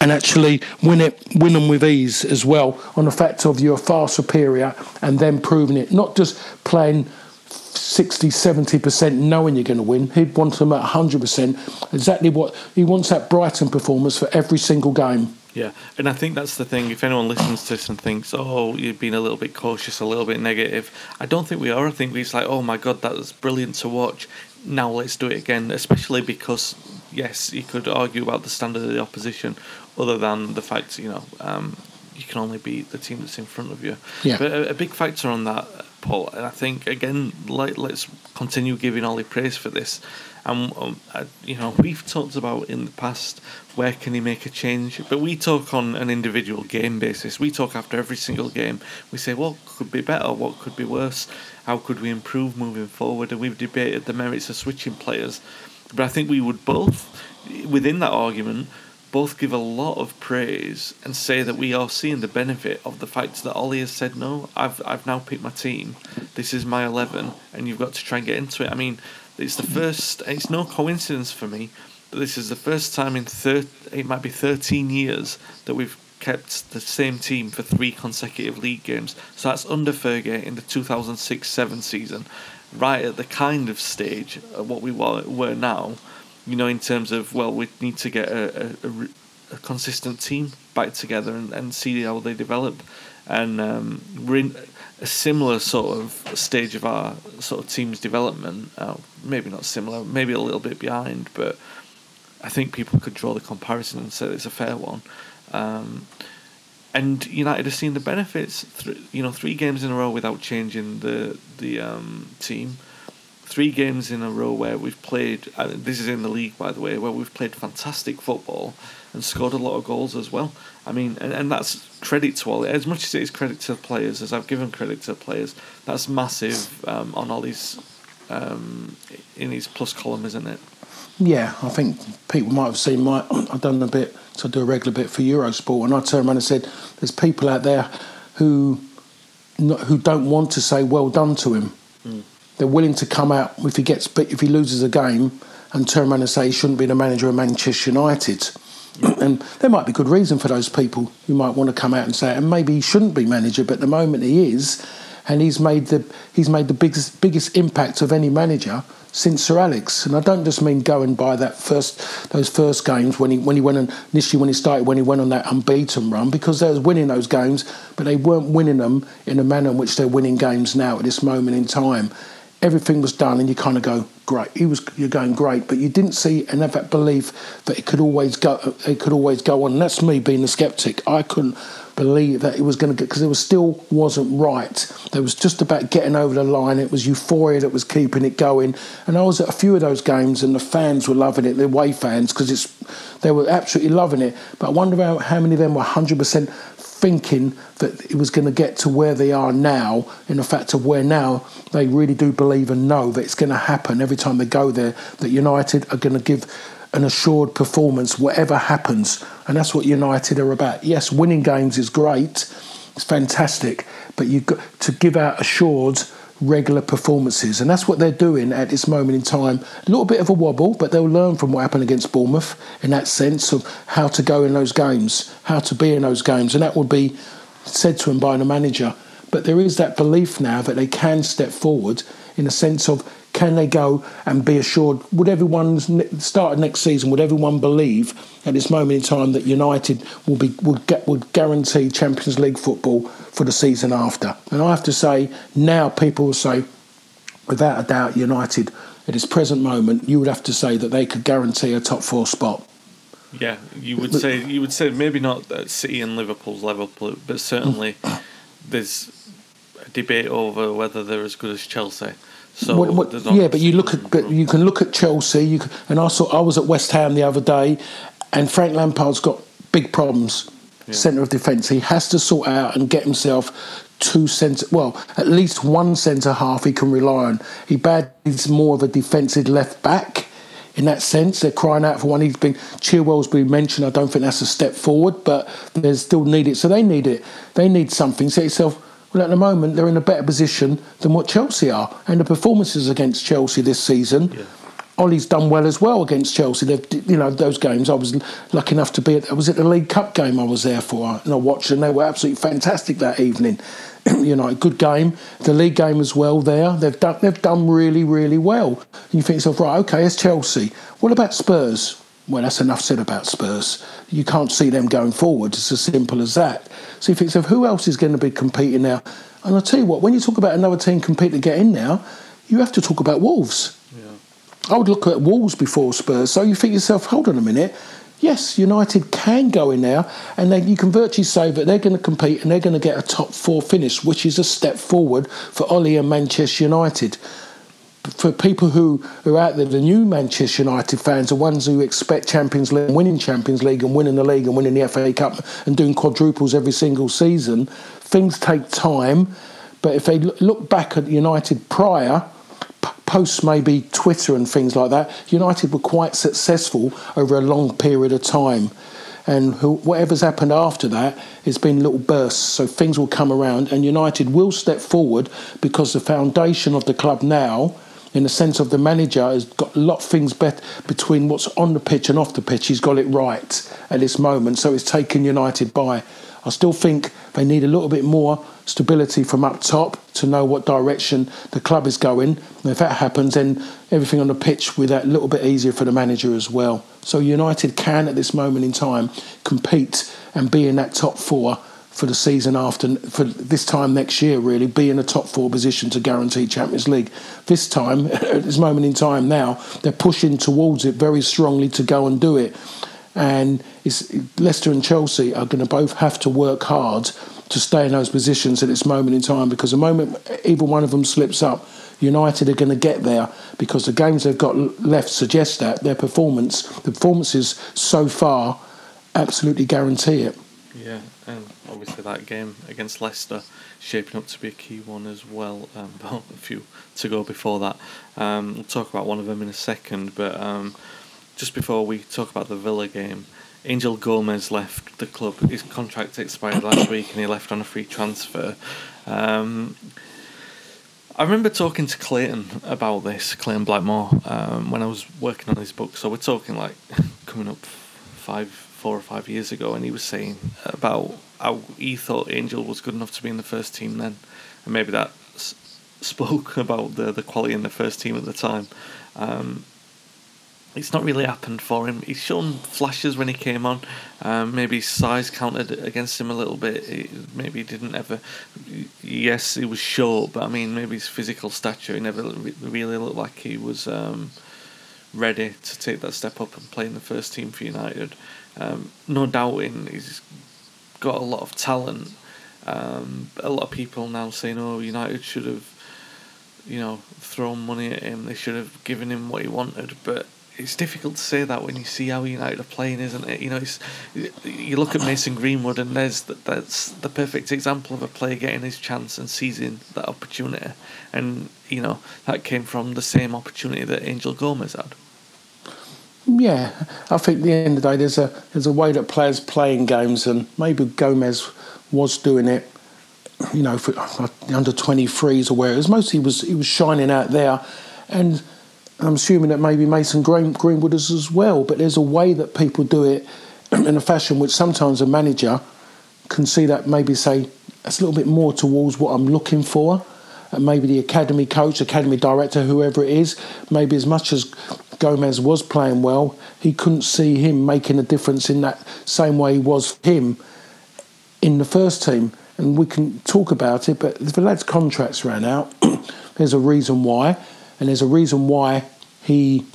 S2: and actually win it, win them with ease as well. On the fact of you're far superior, and then proving it, not just playing 60, 70% knowing you're going to win. He'd want them at 100%. Exactly what he wants that Brighton performance for every single game.
S1: Yeah, and I think that's the thing. If anyone listens to this and thinks, "Oh, you've been a little bit cautious, a little bit negative," I don't think we are. I think it's like, "Oh my god, that was brilliant to watch." Now let's do it again. Especially because, yes, you could argue about the standard of the opposition, other than the fact you know um, you can only beat the team that's in front of you.
S2: Yeah.
S1: But a, a big factor on that, Paul, and I think again, like let's continue giving Ole praise for this. And um, you know, we've talked about in the past where can he make a change, but we talk on an individual game basis. We talk after every single game. We say what could be better, what could be worse, how could we improve moving forward, and we've debated the merits of switching players. But I think we would both, within that argument, both give a lot of praise and say that we are seeing the benefit of the fact that Ole has said no. I've I've now picked my team. This is my eleven, and you've got to try and get into it. I mean, it's the first. It's no coincidence for me, but this is the first time in thir- It might be thirteen years that we've kept the same team for three consecutive league games. So that's under Fergie in the two thousand six seven season, right at the kind of stage of what we were, were now. You know, in terms of well, we need to get a, a, a, a consistent team back together and, and see how they develop. And um, we're in a similar sort of stage of our sort of team's development. Uh, maybe not similar, maybe a little bit behind, but I think people could draw the comparison and say it's a fair one. Um, and United have seen the benefits. Th- you know, three games in a row without changing the the um, team. Three games in a row where we've played. Uh, this is in the league, by the way, where we've played fantastic football and scored a lot of goals as well. I mean, and, and that's credit to all. As much as it is credit to the players, as I've given credit to the players, that's massive um, on Ole's um, in his plus column, isn't it?
S2: Yeah, I think people might have seen my. <clears throat> I've done a bit, so I do a regular bit for Eurosport, and I turned around and said, "There's people out there who not, who don't want to say well done to him.
S1: Mm.
S2: They're willing to come out if he gets if he loses a game and turn around and say he shouldn't be the manager of Manchester United." And there might be good reason for those people who might want to come out and say, and maybe he shouldn't be manager, but the moment he is, and he's made the he's made the biggest biggest impact of any manager since Sir Alex. And I don't just mean going by that first those first games when he when he went initially when he started when he went on that unbeaten run because they was winning those games, but they weren't winning them in a manner in which they're winning games now at this moment in time. Everything was done, and you kind of go, great. He was, you're going great, but you didn't see and have that belief that it could always go, it could always go on. And that's me being a skeptic. I couldn't believe that it was going to get because it was still wasn't right. There was just about getting over the line. It was euphoria that was keeping it going. And I was at a few of those games, and the fans were loving it. The away fans because it's they were absolutely loving it. But I wonder about how many of them were 100 percent thinking that it was going to get to where they are now, in the fact of where now they really do believe and know that it's going to happen every time they go there, that United are going to give an assured performance, whatever happens. And that's what United are about. Yes, winning games is great, it's fantastic, but you've got to give out assured regular performances, and that's what they're doing at this moment in time. A little bit of a wobble, but they'll learn from what happened against Bournemouth in that sense of how to go in those games, how to be in those games, and that would be said to them by the manager. But there is that belief now that they can step forward in a sense of can they go and be assured? Would everyone start next season? Would everyone believe at this moment in time that United will be would get would guarantee Champions League football for the season after? And I have to say now people will say, without a doubt, United at this present moment, you would have to say that they could guarantee a top four spot.
S1: Yeah, you would say you would say maybe not at City and Liverpool's level, but certainly mm. there's a debate over whether they're as good as Chelsea. So
S2: what, what, yeah, but you look at but you can look at Chelsea. You can, and I saw I was at West Ham the other day, and Frank Lampard's got big problems. Yeah. Centre of defence. He has to sort out and get himself two centre. Well, at least one centre half he can rely on. He bad needs more of a defensive left back. In that sense, they're crying out for one. He's been Chilwell's been mentioned. I don't think that's a step forward, but they still need it. So they need it. They need something. Say yourself well, at the moment, they're in a better position than what Chelsea are. And the performances against Chelsea this season, yeah. Ole's done well as well against Chelsea. They've, you know, those games, I was lucky enough to be at, was it the League Cup game I was there for? And I watched, and they were absolutely fantastic that evening. <clears throat> you know, a good game. The league game as well. There, they've done they've done really really well. And you think yourself, right? Okay, it's Chelsea. What about Spurs? Well, that's enough said about Spurs. You can't see them going forward. It's as simple as that. So you think, of who else is going to be competing now? And I'll tell you what, when you talk about another team competing to get in now, you have to talk about Wolves. Yeah. I would look at Wolves before Spurs. So you think yourself, hold on a minute. Yes, United can go in now, and then you can virtually say that they're going to compete and they're going to get a top four finish, which is a step forward for Ole and Manchester United for people who are out there, the new Manchester United fans, the ones who expect Champions League, winning Champions League and winning the league and winning the FA Cup and doing quadruples every single season, things take time. But if they look back at United prior, post maybe Twitter and things like that, United were quite successful over a long period of time. And whatever's happened after that, it's been little bursts. So things will come around, and United will step forward because the foundation of the club now in the sense of the manager has got a lot of things bet between what's on the pitch and off the pitch. He's got it right at this moment, so it's taken United by. I still think they need a little bit more stability from up top to know what direction the club is going. And if that happens, then everything on the pitch will be that little bit easier for the manager as well. So United can, at this moment in time, compete and be in that top four for the season after for this time next year really be in a top four position to guarantee Champions League. This time, <laughs> at this moment in time now, they're pushing towards it very strongly to go and do it. And Leicester and Chelsea are going to both have to work hard to stay in those positions at this moment in time because the moment either one of them slips up, United are going to get there because the games they've got left suggest that their performance, the performances so far, absolutely guarantee it.
S1: Obviously that game against Leicester shaping up to be a key one as well. Um, <laughs> a few to go before that. Um, we'll talk about one of them in a second, but um, just before we talk about the Villa game, Angel Gomes left the club. His contract expired last <coughs> week, and he left on a free transfer. Um, I remember talking to Clayton about this, Clayton Blackmore, um, when I was working on his book. So we're talking like <laughs> coming up five four or five years ago, and he was saying about he thought Angel was good enough to be in the first team then, and maybe that s- spoke <laughs> about the the quality in the first team at the time. Um, it's not really happened for him. He's shown flashes when he came on. Um, maybe size counted against him a little bit. He, maybe he didn't ever. Yes, he was short, but I mean, maybe his physical stature. He never really looked like he was um, ready to take that step up and play in the first team for United. Um, no doubting he's got a lot of talent. Um, a lot of people now saying, "Oh, United should have, you know, thrown money at him. They should have given him what he wanted." But it's difficult to say that when you see how United are playing, isn't it? You know, it's, you look at Mason Greenwood, and there's that's the perfect example of a player getting his chance and seizing that opportunity, and you know that came from the same opportunity that Angel Gomes had.
S2: Yeah, I think at the end of the day, there's a there's a way that players play in games, and maybe Gomes was doing it, you know, for uh, under 23s or where it was. Mostly was he was shining out there, and I'm assuming that maybe Mason Green, Greenwood is as well. But there's a way that people do it <clears throat> in a fashion which sometimes a manager can see that maybe say that's a little bit more towards what I'm looking for and maybe the academy coach, academy director, whoever it is, maybe as much as Gomes was playing well, he couldn't see him making a difference in that same way he was him in the first team. And we can talk about it, but if the lad's contracts ran out. <clears throat> there's a reason why, and there's a reason why he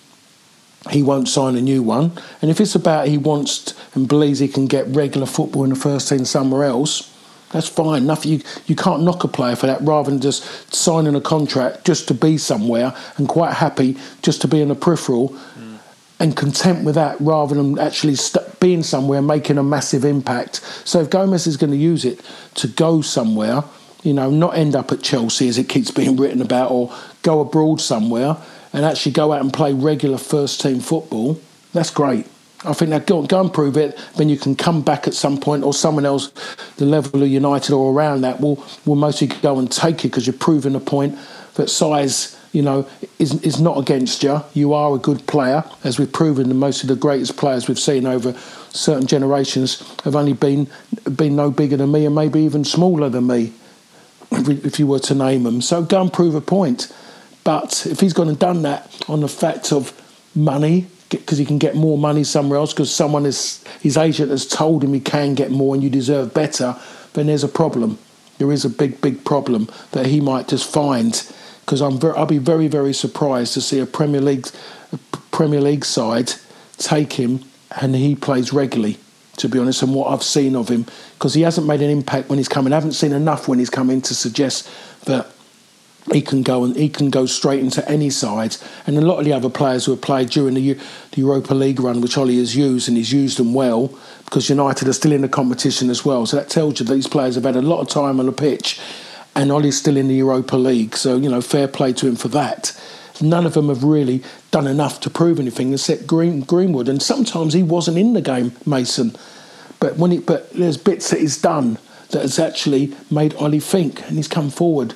S2: he won't sign a new one. And if it's about he wants and believes he can get regular football in the first team somewhere else, that's fine. Nothing you you can't knock a player for that. Rather than just signing a contract just to be somewhere and quite happy just to be in the peripheral. Mm. And content with that, rather than actually st- being somewhere making a massive impact. So if Gomes is going to use it to go somewhere, you know, not end up at Chelsea as it keeps being written about, or go abroad somewhere, and actually go out and play regular first team football, that's great. I think that go, go and prove it, then you can come back at some point, or someone else, the level of United or around that, will will mostly go and take it because you're proving a point that size, you know, is is not against you. You are a good player, as we've proven. And most of the greatest players we've seen over certain generations have only been been no bigger than me, and maybe even smaller than me, if you were to name them. So go and prove a point. But if he's gone and done that on the fact of money, because he can get more money somewhere else, because someone is his agent has told him he can get more and you deserve better, then there's a problem. There is a big, big problem that he might just find. Because I'm very, I'll be very, very surprised to see a Premier League, a Premier League side take him and he plays regularly. To be honest, and what I've seen of him, because he hasn't made an impact when he's coming. I haven't seen enough when he's coming to suggest that he can go and he can go straight into any side. And a lot of the other players who have played during the, the Europa League run, which Ole has used, and he's used them well because United are still in the competition as well. So that tells you these players have had a lot of time on the pitch, and Ole's still in the Europa League. So you know, fair play to him for that. None of them have really done enough to prove anything except Green, Greenwood, and sometimes he wasn't in the game, Mason. But when it, but there's bits that he's done that has actually made Ole think, and he's come forward.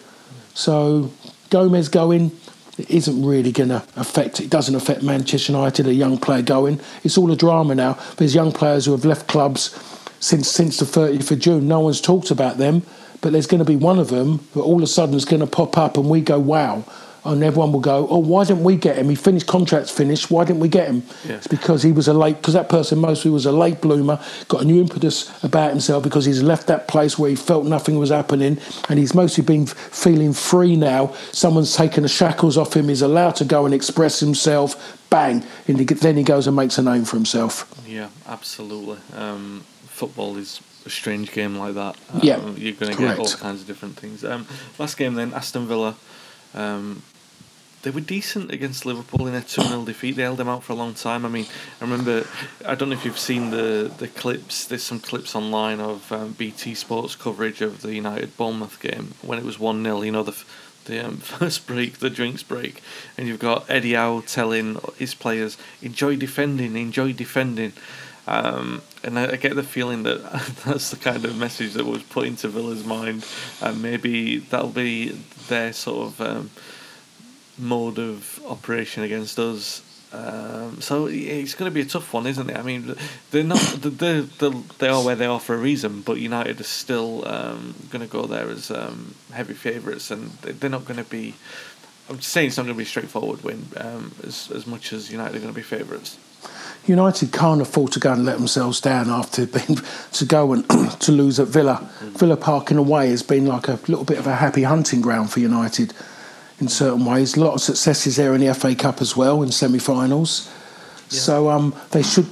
S2: So Gomes going isn't really going to affect. It doesn't affect Manchester United. A young player going. It's all a drama now. There's young players who have left clubs since since the 30th of June. No one's talked about them, but there's going to be one of them that all of a sudden is going to pop up, and we go, "Wow!" And everyone will go, "Oh, why didn't we get him? He finished contracts finished. Why didn't we get him?" Yeah. It's because he was a late because that person mostly was a late bloomer, got a new impetus about himself because he's left that place where he felt nothing was happening, and he's mostly been feeling free now. Someone's taken the shackles off him. He's allowed to go and express himself. Bang, and he, then he goes and makes a name for himself.
S1: Yeah, absolutely. Um, football is a strange game like that.
S2: Um, yeah,
S1: you're going to get all kinds of different things. Um, last game then, Aston Villa. Um, they were decent against Liverpool in a 2 0 defeat. They held them out for a long time. I mean, I remember, I don't know if you've seen the, the clips, there's some clips online of um, BT Sports coverage of the United Bournemouth game when it was 1 0. You know, the, the um, <laughs> first break, the drinks break, and you've got Eddie Howe telling his players, enjoy defending, enjoy defending. Um, and I, I, get the feeling that <laughs> that's the kind of message that was put into Villa's mind, and maybe that'll be their sort of um, mode of operation against us. Um, so it's going to be a tough one, isn't it? I mean, they're not they they they are where they are for a reason, but United are still um, going to go there as um, heavy favourites, and they're not going to be. I'm just saying it's not going to be a straightforward win um, as as much as United are going to be favourites.
S2: United can't afford to go and let themselves down after <laughs> being to go and <clears throat> to lose at Villa. Mm. Villa Park in a way has been like a little bit of a happy hunting ground for United in certain ways. A lot of successes there in the FA Cup as well in semi-finals. Yeah. So um, they should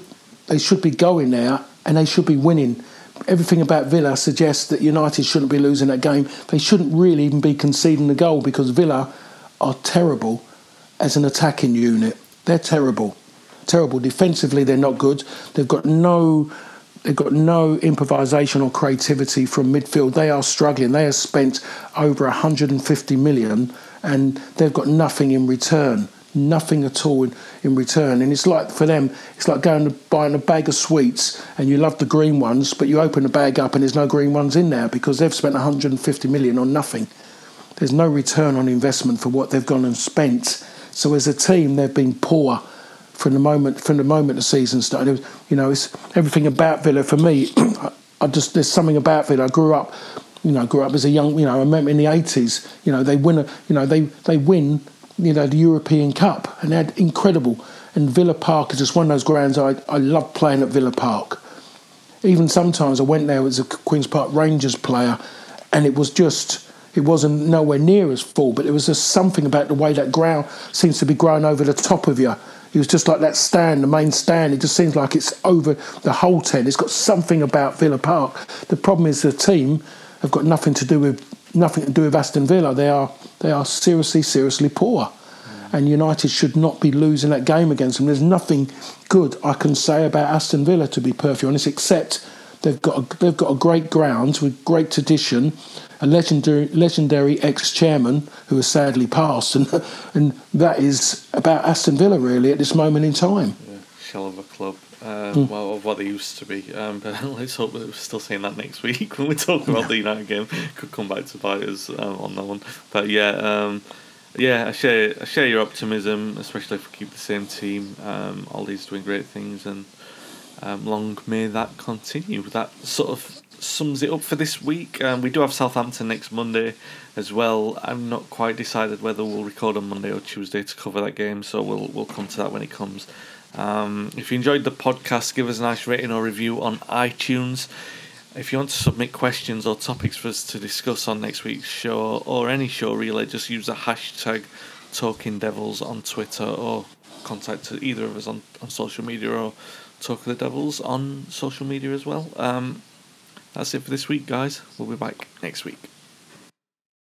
S2: they should be going there and they should be winning. Everything about Villa suggests that United shouldn't be losing that game. They shouldn't really even be conceding the goal because Villa are terrible as an attacking unit. They're terrible, terrible defensively. They're not good. They've got no They've got no improvisation or creativity from midfield. They are struggling. They have spent over 150 million and they've got nothing in return. Nothing at all in, in return. And it's like for them, it's like going to buying a bag of sweets and you love the green ones, but you open the bag up and there's no green ones in there because they've spent 150 million on nothing. There's no return on investment for what they've gone and spent. So as a team, they've been poor from the moment from the moment the season started. you know, it's everything about Villa for me. <clears throat> I just there's something about Villa. I grew up you know, grew up as a young, you know, I remember in the eighties, you know, they win a, you know, they they win, you know, the European Cup, and they had incredible. And Villa Park is just one of those grounds I I love playing at Villa Park. Even sometimes I went there as a Queens Park Rangers player, and it was just. It wasn't nowhere near as full, but there was just something about the way that ground seems to be growing over the top of you. It was just like that stand, the main stand. It just seems like it's over the whole tent. It's got something about Villa Park. The problem is the team have got nothing to do with nothing to do with Aston Villa. They are they are seriously seriously poor, and United should not be losing that game against them. There's nothing good I can say about Aston Villa to be perfectly honest, except they've got a, they've got a great ground with great tradition a legendary legendary ex chairman who has sadly passed, <laughs> and and that is about Aston Villa really at this moment in time.
S1: Yeah, shell of a club. Um, mm. Well, of what they used to be, um, but <laughs> let's hope that we're still saying that next week <laughs> when we talk about the United game. Could come back to bite us um, on that one, but yeah, um, yeah, I share I share your optimism, especially if we keep the same team. Um, Ole's doing great things, and um, long may that continue. That sort of sums it up for this week. Um, we do have Southampton next Monday as well. I'm not quite decided whether we'll record on Monday or Tuesday to cover that game, so we'll we'll come to that when it comes. Um, if you enjoyed the podcast, give us a nice rating or review on iTunes. If you want to submit questions or topics for us to discuss on next week's show or any show really, just use the hashtag Talking Devils on Twitter or contact either of us on, on social media or Talk of the Devils on social media as well. Um, that's it for this week, guys. We'll be back next week.